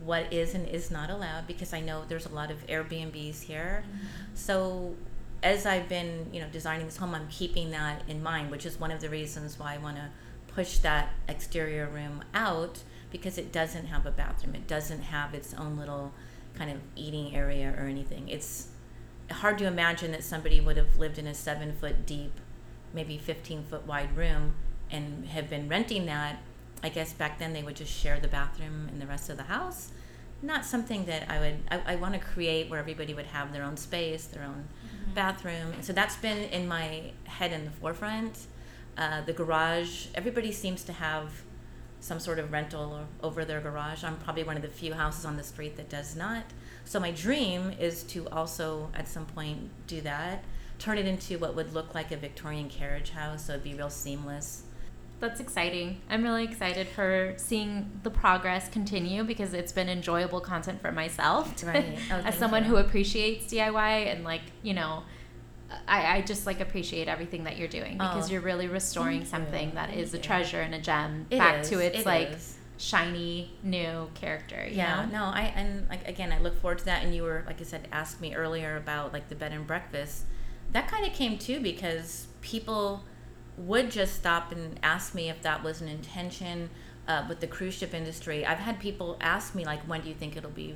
what is and is not allowed because I know there's a lot of Airbnbs here. Mm-hmm. So as I've been, you know, designing this home, I'm keeping that in mind, which is one of the reasons why I want to push that exterior room out because it doesn't have a bathroom. It doesn't have its own little kind of eating area or anything. It's hard to imagine that somebody would have lived in a seven foot deep, maybe 15 foot wide room and have been renting that. I guess back then they would just share the bathroom and the rest of the house. Not something that I would, I, I want to create where everybody would have their own space, their own bathroom. And so that's been in my head in the forefront. Uh, the garage, everybody seems to have some sort of rental over their garage. I'm probably one of the few houses on the street that does not. So my dream is to also at some point do that, turn it into what would look like a Victorian carriage house, so it'd be real seamless. That's exciting. I'm really excited for seeing the progress continue because it's been enjoyable content for myself. Right. Oh, As someone you. who appreciates DIY and like, you know, I, I just like appreciate everything that you're doing because Oh, you're really restoring thank you. something that is a Thank you. treasure and a gem It back is, to its it like is. Shiny new character. You yeah know? no i and like again i look forward to that and you were like i said asked me earlier about like the bed and breakfast that kind of came too because people would just stop and ask me if that was an intention uh, with the cruise ship industry i've had people ask me like when do you think it'll be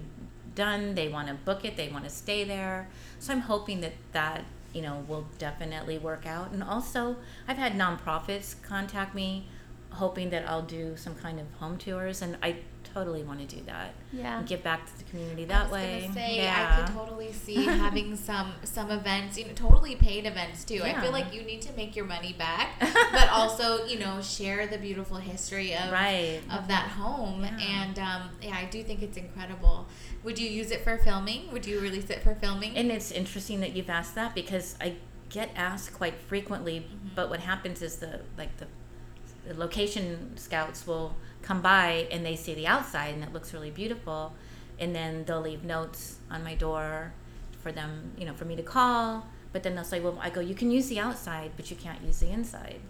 done they want to book it they want to stay there so i'm hoping that that you know will definitely work out and also i've had nonprofits contact me hoping that i'll do some kind of home tours and i totally want to do that Yeah. and give back to the community I that was way say, yeah I could totally see having some some events, you know, totally paid events too. I feel like you need to make your money back, but also, you know, share the beautiful history of right of that home. Yeah. And um, yeah, I do think it's incredible. Would you use it for filming? Would you release it for filming? And it's interesting that you've asked that because I get asked quite frequently. Mm-hmm. But what happens is the like the, the location scouts will come by and they see the outside and it looks really beautiful, and then they'll leave notes on my door for them, you know, for me to call. But then they'll say, "Well, I go, you can use the outside, but you can't use the inside."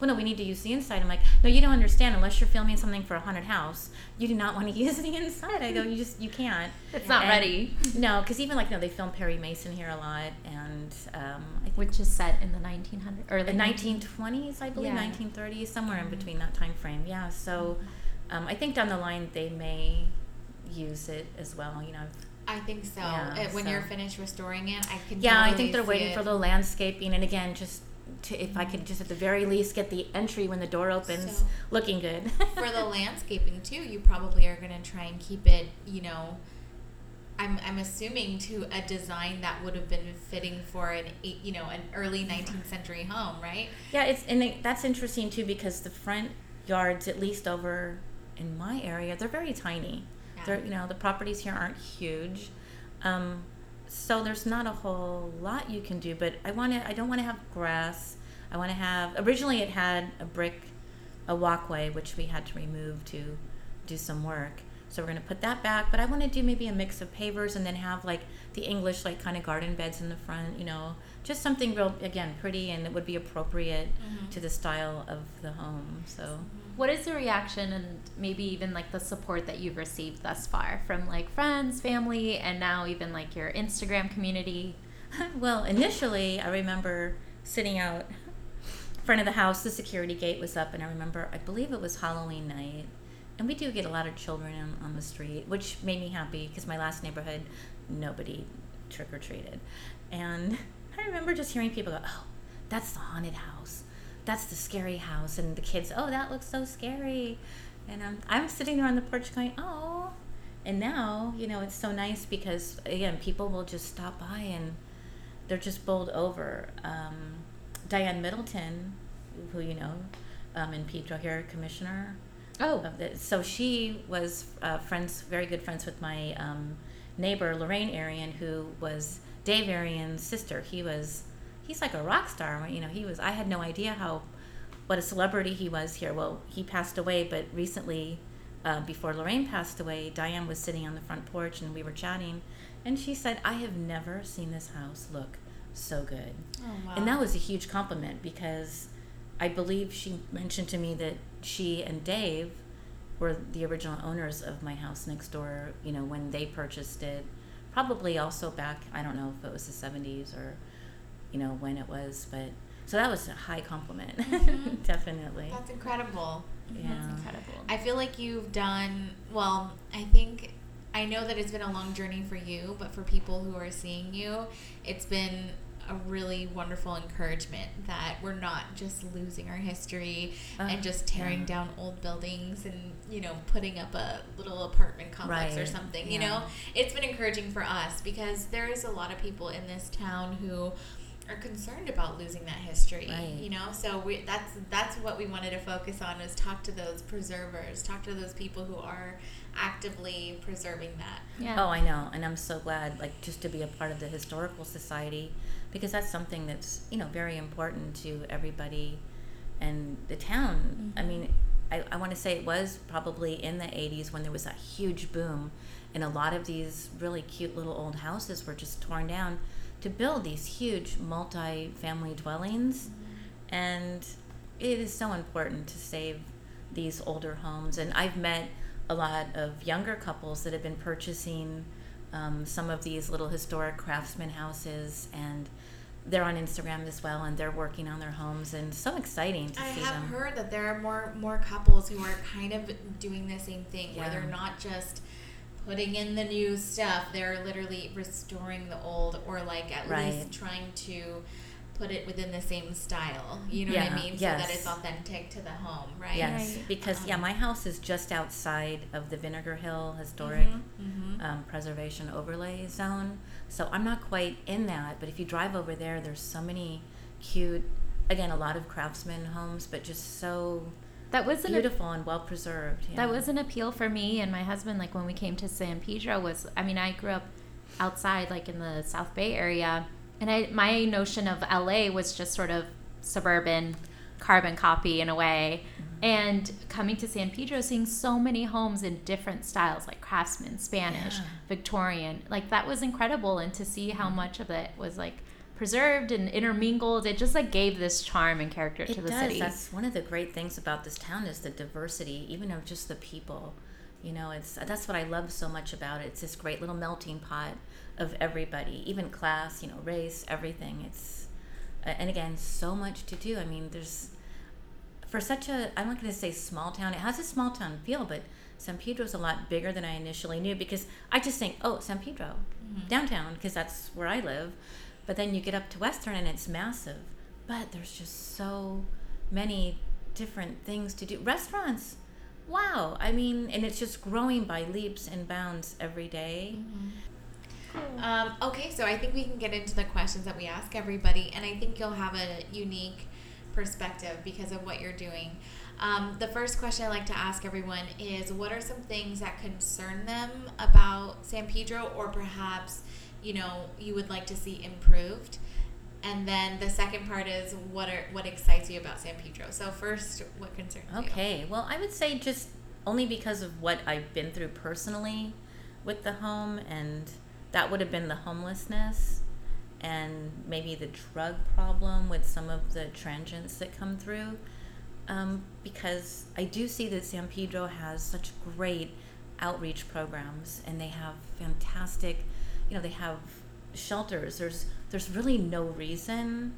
Well, no, we need to use the inside. I'm like, no, you don't understand. Unless you're filming something for a haunted house, you do not want to use the inside. I go, you just you can't. It's not And- ready. No, because even like no, they film Perry Mason here a lot, and um, I think Which is set in the 1900s, early the 1920s, I believe, Yeah. 1930s, somewhere in between that time frame. Yeah, so um, I think down the line they may use it as well. You know, I think so. Yeah, when so- you're finished restoring it, I can. yeah, I think they're waiting it. for the landscaping, and again, just to, if I could just at the very least get the entry when the door opens So- looking good. for the landscaping too, you probably are going to try and keep it, you know, I'm, I'm assuming to a design that would have been fitting for an eight, you know, an early 19th century home, right? Yeah, it's and it, that's interesting too because the front yards, at least over in my area, they're very tiny. Yeah. They're you know the properties here aren't huge, um, so there's not a whole lot you can do. But I want to. I don't want to have grass. I want to have. Originally, it had a brick, a walkway which we had to remove to do some work. So we're gonna put that back. But I want to do maybe a mix of pavers and then have like the English like kind of garden beds in the front. You know, just something real again pretty and it would be appropriate mm-hmm. to the style of the home. So. Mm-hmm. What is the reaction and maybe even like the support that you've received thus far from like friends, family, and now even like your Instagram community? well, initially, I remember sitting out front of the house. The security gate was up, and I remember, I believe it was Halloween night. And we do get a lot of children on, on the street, which made me happy because my last neighborhood, nobody trick or treated. And I remember just hearing people go, Oh, that's the haunted house. That's the scary house. And the kids, Oh, that looks so scary. And um, I'm sitting there on the porch going, Oh. And now, you know, it's so nice because, again, people will just stop by and they're just bowled over. Um, Diane Middleton, who you know, um, in Pedro here, commissioner. Oh, Of the, so she was uh, friends, very good friends with my um, neighbor Lorraine Arian, who was Dave Arian's sister. He was, he's like a rock star. You know, he was. I had no idea how, what a celebrity he was here. Well, he passed away, but recently, uh, before Lorraine passed away, Diane was sitting on the front porch and we were chatting, and she said, "I have never seen this house look so good." Oh, wow. And that was a huge compliment because I believe she mentioned to me that she and Dave were the original owners of my house next door, you know, when they purchased it. Probably also back, I don't know if it was the 70s or, you know, when it was, but so that was a high compliment. Mhm. Definitely. That's incredible. Yeah. that's incredible. I feel like you've done well. I think I know that it's been a long journey for you, but for people who are seeing you, it's been a really wonderful encouragement that we're not just losing our history Uh, and just tearing yeah. down old buildings and you know putting up a little apartment complex or Right, something. You know, it's been encouraging for us because there is a lot of people in this town who are concerned about losing that history Right. you know so we that's that's what we wanted to focus on is talk to those preservers talk to those people who are actively preserving that yeah. Oh, I know, and I'm so glad, like, just to be a part of the historical society, because that's something that's you know very important to everybody, and the town. I mean, I, I want to say it was probably in the '80s when there was a huge boom, and a lot of these really cute little old houses were just torn down to build these huge multi-family dwellings, and it is so important to save these older homes. And I've met a lot of younger couples that have been purchasing um, some of these little historic craftsman houses, and they're on Instagram as well, and they're working on their homes, and so exciting to i see have heard that there are more more couples who are kind of doing the same thing where they're not just putting in the new stuff they're literally restoring the old or like at Right. least trying to put it within the same style you know what i mean so that it's authentic to the home right Yes, Right. because yeah, Um, my house is just outside of the Vinegar Hill Historic Mhm. um, Preservation Overlay Zone, so I'm not quite in that. But if you drive over there, there's so many cute, again, a lot of craftsman homes, but just so that was an beautiful and well preserved. Yeah. That was an appeal for me and my husband. Like when we came to San Pedro, was I mean I grew up outside, like in the South Bay area, and I my notion of LA was just sort of suburban, carbon copy in a way. And coming to San Pedro, seeing so many homes in different styles, like craftsman, Spanish, Yeah. Victorian, like that was incredible. And to see how much of it was like preserved and intermingled. It just like gave this charm and character It to the does. city. That's one of the great things about this town is the diversity, even of just the people. You know, it's that's what I love so much about it. It's this great little melting pot of everybody, even class, you know, race, everything. It's and again, so much to do. I mean, there's for such a I'm not going to say small town. It has a small town feel, but San Pedro's a lot bigger than I initially knew because I just think, oh, San Pedro, mm-hmm. downtown, because that's where I live. But then you get up to Western and it's massive. But there's just so many different things to do. Restaurants, wow. I mean, and it's just growing by leaps and bounds every day. Mm-hmm. Um, okay, so I think we can get into the questions that we ask everybody, and I think you'll have a unique perspective because of what you're doing. Um, the first question I like to ask everyone is what are some things that concern them about San Pedro, or perhaps, you know, you would like to see improved? And then the second part is what are what excites you about San Pedro. So first, what concerns you? Okay, well, I would say just only because of what I've been through personally with the home, and that would have been the homelessness and maybe the drug problem with some of the transients that come through. Um, because I do see that San Pedro has such great outreach programs, and they have fantastic, you know, they have shelters. There's there's really no reason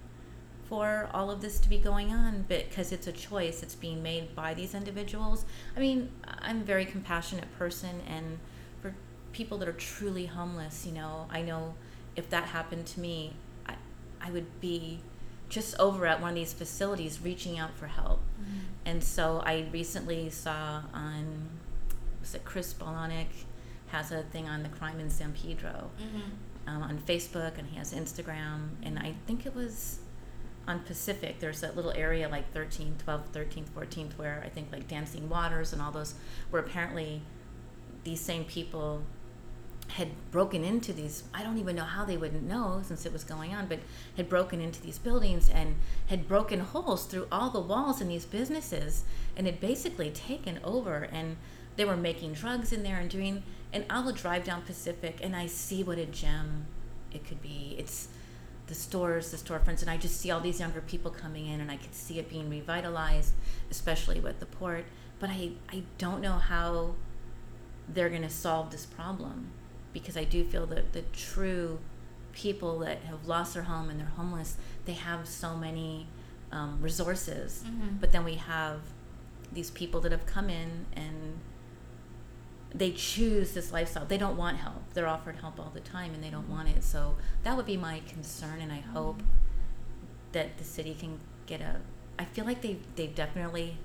for all of this to be going on because it's a choice it's being made by these individuals i mean i'm a very compassionate person and people that are truly homeless you know i know if that happened to me i, I would be just over at one of these facilities reaching out for help and so i recently saw on was it chris Bolanek has a thing on the crime in san pedro um, on Facebook and he has Instagram. And I think it was on Pacific. There's that little area like 13th, 12th, 13th, 14th, where I think like Dancing Waters and all those, where apparently these same people had broken into these. I don't even know how they wouldn't know since it was going on, but had broken into these buildings and had broken holes through all the walls in these businesses and had basically taken over. And they were making drugs in there and doing. And I will drive down Pacific and I see what a gem it could be. It's the stores, the storefronts, and I just see all these younger people coming in, and I could see it being revitalized, especially with the port. But I, I don't know how they're going to solve this problem because I do feel that the true people that have lost their home and they're homeless, they have so many um, resources. But then we have these people that have come in and they choose this lifestyle. They don't want help. They're offered help all the time and they don't want it. So that would be my concern and I hope that the city can get a I feel like they they've definitely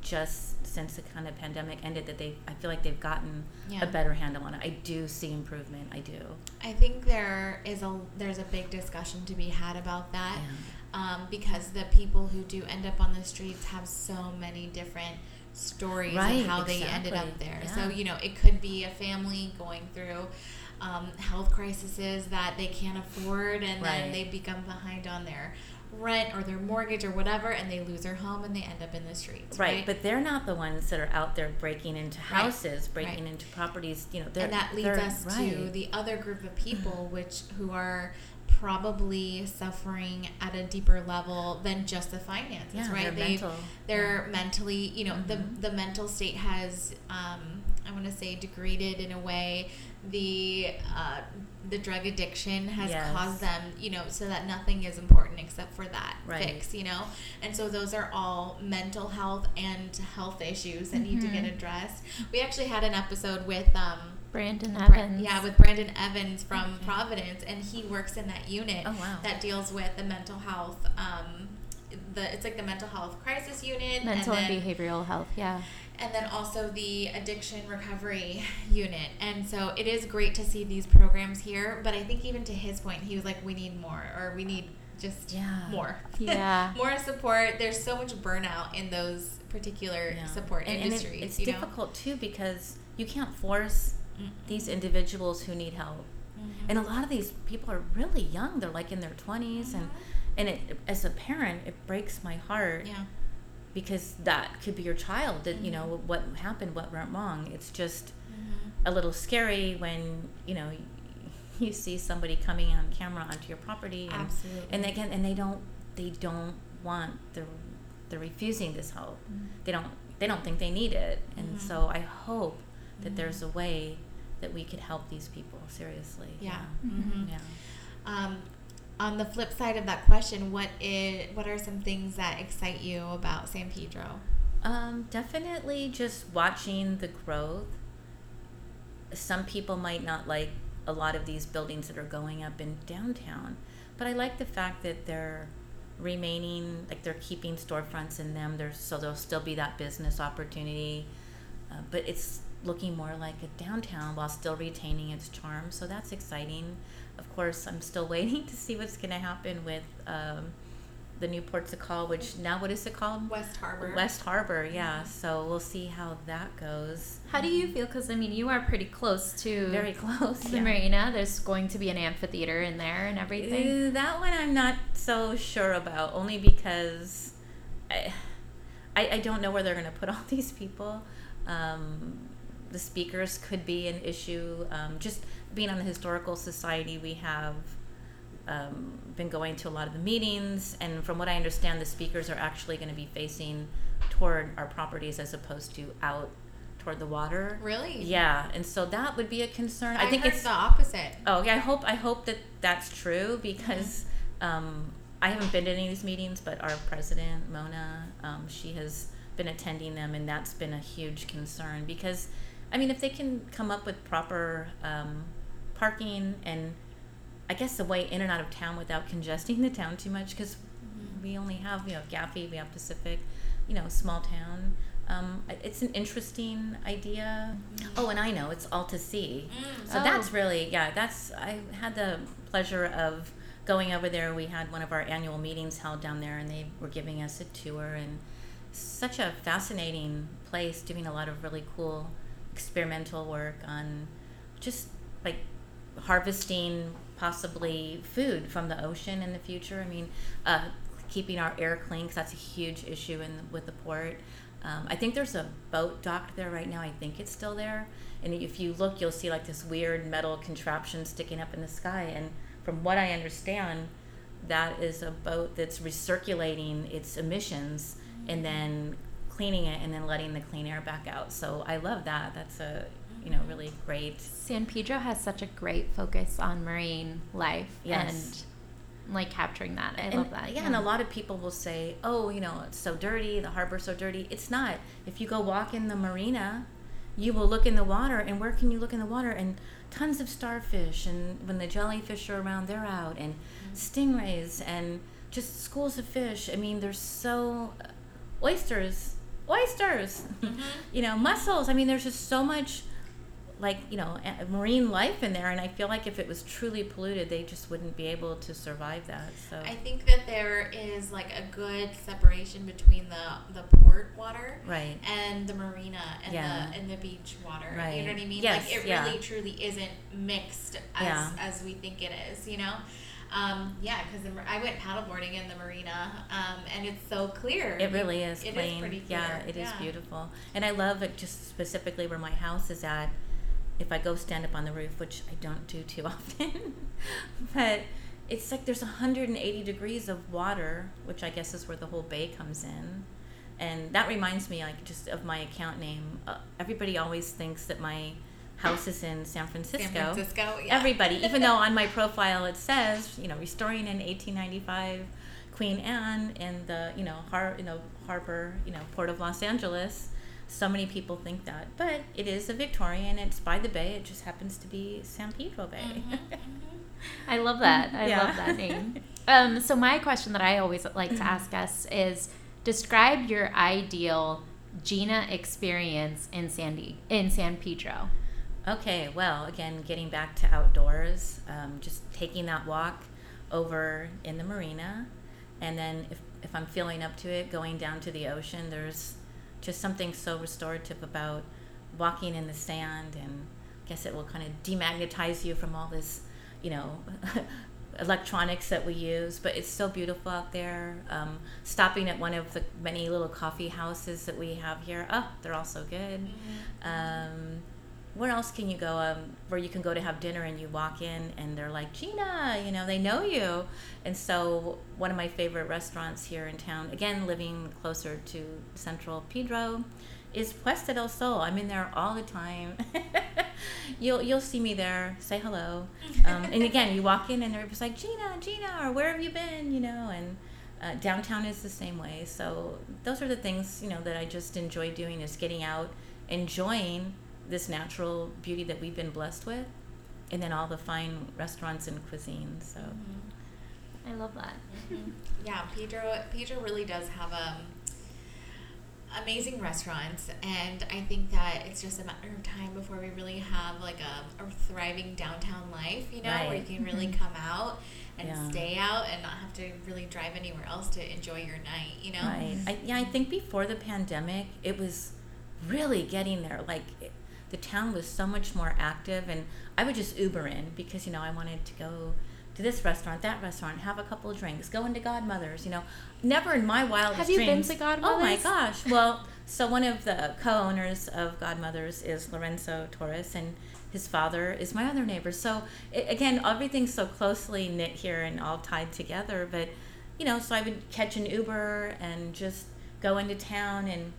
just since the kind of pandemic ended that they I feel like they've gotten Yeah. a better handle on it. I do see improvement. I do. I think there is a there's a big discussion to be had about that, um, because the people who do end up on the streets have so many different stories Right, of how they ended up there. Yeah. So you know, it could be a family going through um, health crises that they can't afford, and then Right. they become behind on their rent or their mortgage or whatever, and they lose their home and they end up in the streets. Right, Right, but they're not the ones that are out there breaking into Right, houses, breaking right. into properties. You know, they're, and that leads us to the other group of people which who are probably suffering at a deeper level than just the finances Yeah, right they're they mental. they're mentally you know Mhm. the the mental state has um i want to say degraded in a way the uh the drug addiction has Yes. caused them you know so that nothing is important except for that Right. fix you know and so those are all mental health and health issues that need to get Mm-hmm. addressed we actually had an episode with um Brandon Bra- Evans. yeah, with Brandon Evans from Providence, and he works in that unit Oh, wow. that deals with the mental health. Um, the it's like the mental health crisis unit, mental and, and, behavioral health. Yeah. And then also the addiction recovery unit. And so it is great to see these programs here. But I think even to his point, he was like, "We need more, or we need just Yeah. more, Yeah. more support." There's so much burnout in those particular Yeah. support and, and it- industries. it's you know? difficult too because you can't force these individuals who need help. Mm-hmm. And a lot of these people are really young. They're like in their 20s and and it as a parent, it breaks my heart Yeah. Because that could be your child that you know mm-hmm. what happened what went wrong it's just Mm-hmm. a little scary when you know you see somebody coming on camera onto your property, and, Absolutely. and again, and they don't they don't want the they're refusing this help. Mm-hmm. They don't they don't think they need it, and mm-hmm. so I hope that there's a way that we could help these people seriously. Yeah. yeah. Yeah. Um, on the flip side of that question, what is what are some things that excite you about San Pedro? Um, definitely just watching the growth. Some people might not like a lot of these buildings that are going up in downtown, but I like the fact that they're remaining like they're keeping storefronts in them. There's so there'll still be that business opportunity, uh, but it's looking more like a downtown while still retaining its charm. So that's exciting. Of course, I'm still waiting to see what's going to happen with um, the new Ports of Call, which now what is it called? West Harbor. West Harbor, yeah. So we'll see how that goes. How do you feel? Because I mean, you are pretty close to Very close. the yeah. marina. There's going to be an amphitheater in there and everything. Uh, that one I'm not so sure about, only because I, I, I don't know where they're going to put all these people. Um, the speakers could be an issue. Um, just being on the historical society, we have um, been going to a lot of the meetings, and from what I understand, the speakers are actually going to be facing toward our properties as opposed to out toward the water. Really? Yeah, and so that would be a concern. I, I think it's the opposite. Oh yeah, I hope I hope that that's true because um, I haven't been to any of these meetings, but our president Mona, um, she has been attending them, and that's been a huge concern because, I mean, if they can come up with proper um, parking and I guess the way in and out of town without congesting the town too much because we only have you know Gaffey, we have Pacific, you know, small town. Um, it's an interesting idea. Oh, and I know it's all to see. So Oh. that's really yeah. That's I had the pleasure of going over there. We had one of our annual meetings held down there, and they were giving us a tour and such a fascinating place, doing a lot of really cool experimental work on just like harvesting possibly food from the ocean in the future. I mean, uh, keeping our air clean because that's a huge issue in with the port. Um, I think there's a boat docked there right now. I think it's still there. And if you look, you'll see like this weird metal contraption sticking up in the sky. And from what I understand, that is a boat that's recirculating its emissions and then cleaning it and then letting the clean air back out. So I love that. That's a you know really great. San Pedro has such a great focus on marine life Yes. and like capturing that. I and, love that. Yeah, and a lot of people will say, "Oh, you know, it's so dirty. The harbor's so dirty." It's not. If you go walk in the marina, you will look in the water, and where can you look in the water? And tons of starfish, and when the jellyfish are around, they're out, and mm-hmm. stingrays, and just schools of fish. I mean, there's so oysters, oysters. Mm-hmm. you know, mussels. I mean, there's just so much like you know marine life in there and i feel like if it was truly polluted they just wouldn't be able to survive that so I think that there is like a good separation between the the port water right and the marina and Yeah. the and the beach water. You know what I mean? Yes, like it yeah. really truly isn't mixed as Yeah. as we think it is. You know. Um, yeah, because I went paddleboarding in the marina, um, and it's so clear. It really is It is clean. pretty Yeah, clear. it is Yeah. beautiful. And I love it just specifically where my house is at. If I go stand up on the roof, which I don't do too often, but it's like there's 180 degrees of water, which I guess is where the whole bay comes in. And that reminds me, like, just of my account name. Uh, everybody always thinks that my house is in San Francisco. San Francisco. Yeah. Everybody, even though on my profile it says, you know, restoring in 1895, Queen Anne in the, you know, har, you know, harbor, you know, port of Los Angeles. So many people think that, but it is a Victorian. It's by the bay. It just happens to be San Pedro Bay. Mm-hmm. I love that. I Yeah. love that name. Um, so my question that I always like to ask us is describe your ideal Gina experience in Sandy in San Pedro. Okay, well, again, getting back to outdoors, um, just taking that walk over in the marina, and then if, if I'm feeling up to it, going down to the ocean. There's just something so restorative about walking in the sand, and I guess it will kind of demagnetize you from all this, you know. electronics that we use but it's so beautiful out there um, stopping at one of the many little coffee houses that we have here oh they're all so good um, where else can you go um, where you can go to have dinner and you walk in and they're like gina you know they know you. And so one of my favorite restaurants here in town again living closer to central pedro is puesta del sol. I'm in there all the time. You'll you'll see me there. Say hello. Um, and again you walk in and they're like gina gina or where have you been? You know and uh, downtown is the same way. So those are the things you know that i just enjoy doing is getting out enjoying this natural beauty that we've been blessed with, and then all the fine restaurants and cuisine. So. Mm-hmm. I love that. Mm-hmm. Yeah, Pedro. Pedro really does have um, amazing restaurants, and I think that it's just a matter of time before we really have like a, a thriving downtown life. You know, right. where you can really come out and yeah. stay out and not have to really drive anywhere else to enjoy your night. You know. Right. I, yeah, I think before the pandemic, it was really getting there. Like. The town was so much more active and I would just Uber in because you know I wanted to go to this restaurant, that restaurant, have a couple of drinks, go into Godmother's, you know. Never in my wildest Have you dreams, been to Godmother's? Oh my gosh. Well, so one of the co-owners of Godmother's is Lorenzo Torres and his father is my other neighbor. So it, again, everything's so closely knit here and all tied together, but you know, so I would catch an Uber and just go into town and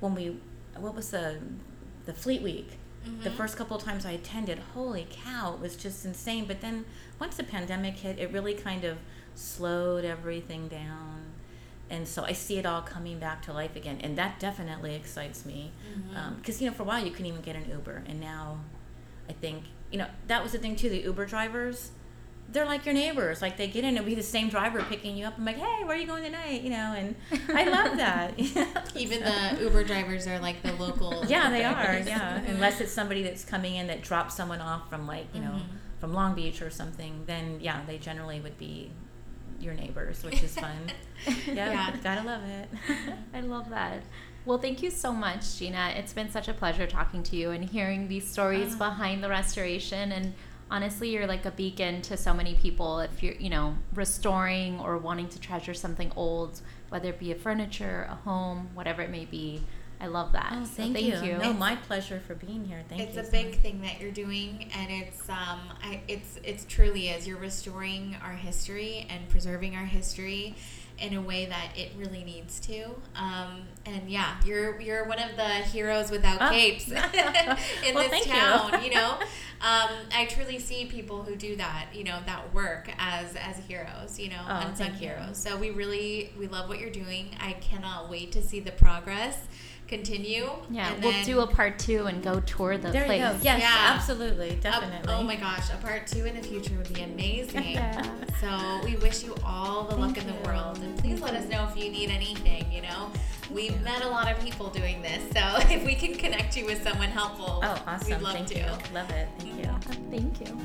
when we what was the the Fleet Week. Mm-hmm. The first couple of times I attended, holy cow, it was just insane. But then once the pandemic hit, it really kind of slowed everything down. And so I see it all coming back to life again. And that definitely excites me. Because, mm-hmm. um, you know, for a while you couldn't even get an Uber. And now I think, you know, that was the thing too. The Uber drivers, they're like your neighbors. Like they get in and it'll be the same driver picking you up. I'm like, hey, where are you going tonight? You know, and I love that. Even the Uber drivers are like the local. yeah, they are. Yeah, unless it's somebody that's coming in that drops someone off from like you know mm-hmm. from Long Beach or something. Then yeah, they generally would be your neighbors, which is fun. yeah, yeah, gotta love it. I love that. Well, thank you so much, Gina. It's been such a pleasure talking to you and hearing these stories uh, behind the restoration and honestly you're like a beacon to so many people if you're you know restoring or wanting to treasure something old whether it be a furniture a home whatever it may be. I love that. Oh, thank, so thank you. you. no my pleasure for being here. Thank it's you it's a big thing that you're doing and it's um I, it's it's truly is. You're restoring our history and preserving our history in a way that it really needs to. Um, and yeah, you're you're one of the heroes without oh. capes in well, this town. You. you. know, um, I truly see people who do that. You know, that work as as heroes. You know, oh, unsung heroes. So we really we love what you're doing. I cannot wait to see the progress continue. Yeah, we'll then, do a part two and go tour the there place. You go. Yes, yeah. absolutely, definitely. Uh, oh my gosh, a part two in the future would be amazing. yeah. So we wish you all the Thank luck in the world, and please let us know if you need anything. You know, we've met a lot of people doing this, so if we can connect you with someone helpful, oh awesome, we'd love Thank to. You. Love it. Thank you. Thank you.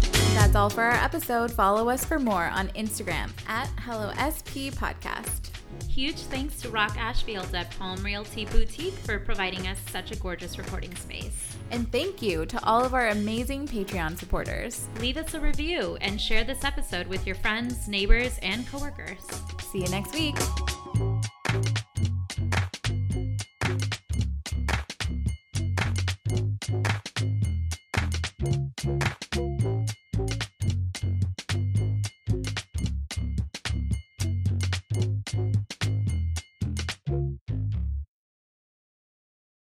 That's all for our episode. Follow us for more on Instagram at HelloSP Podcast. Huge thanks to Rock Ashfield at Palm Realty Boutique for providing us such a gorgeous recording space. And thank you to all of our amazing Patreon supporters. Leave us a review and share this episode with your friends, neighbors, and coworkers. See you next week.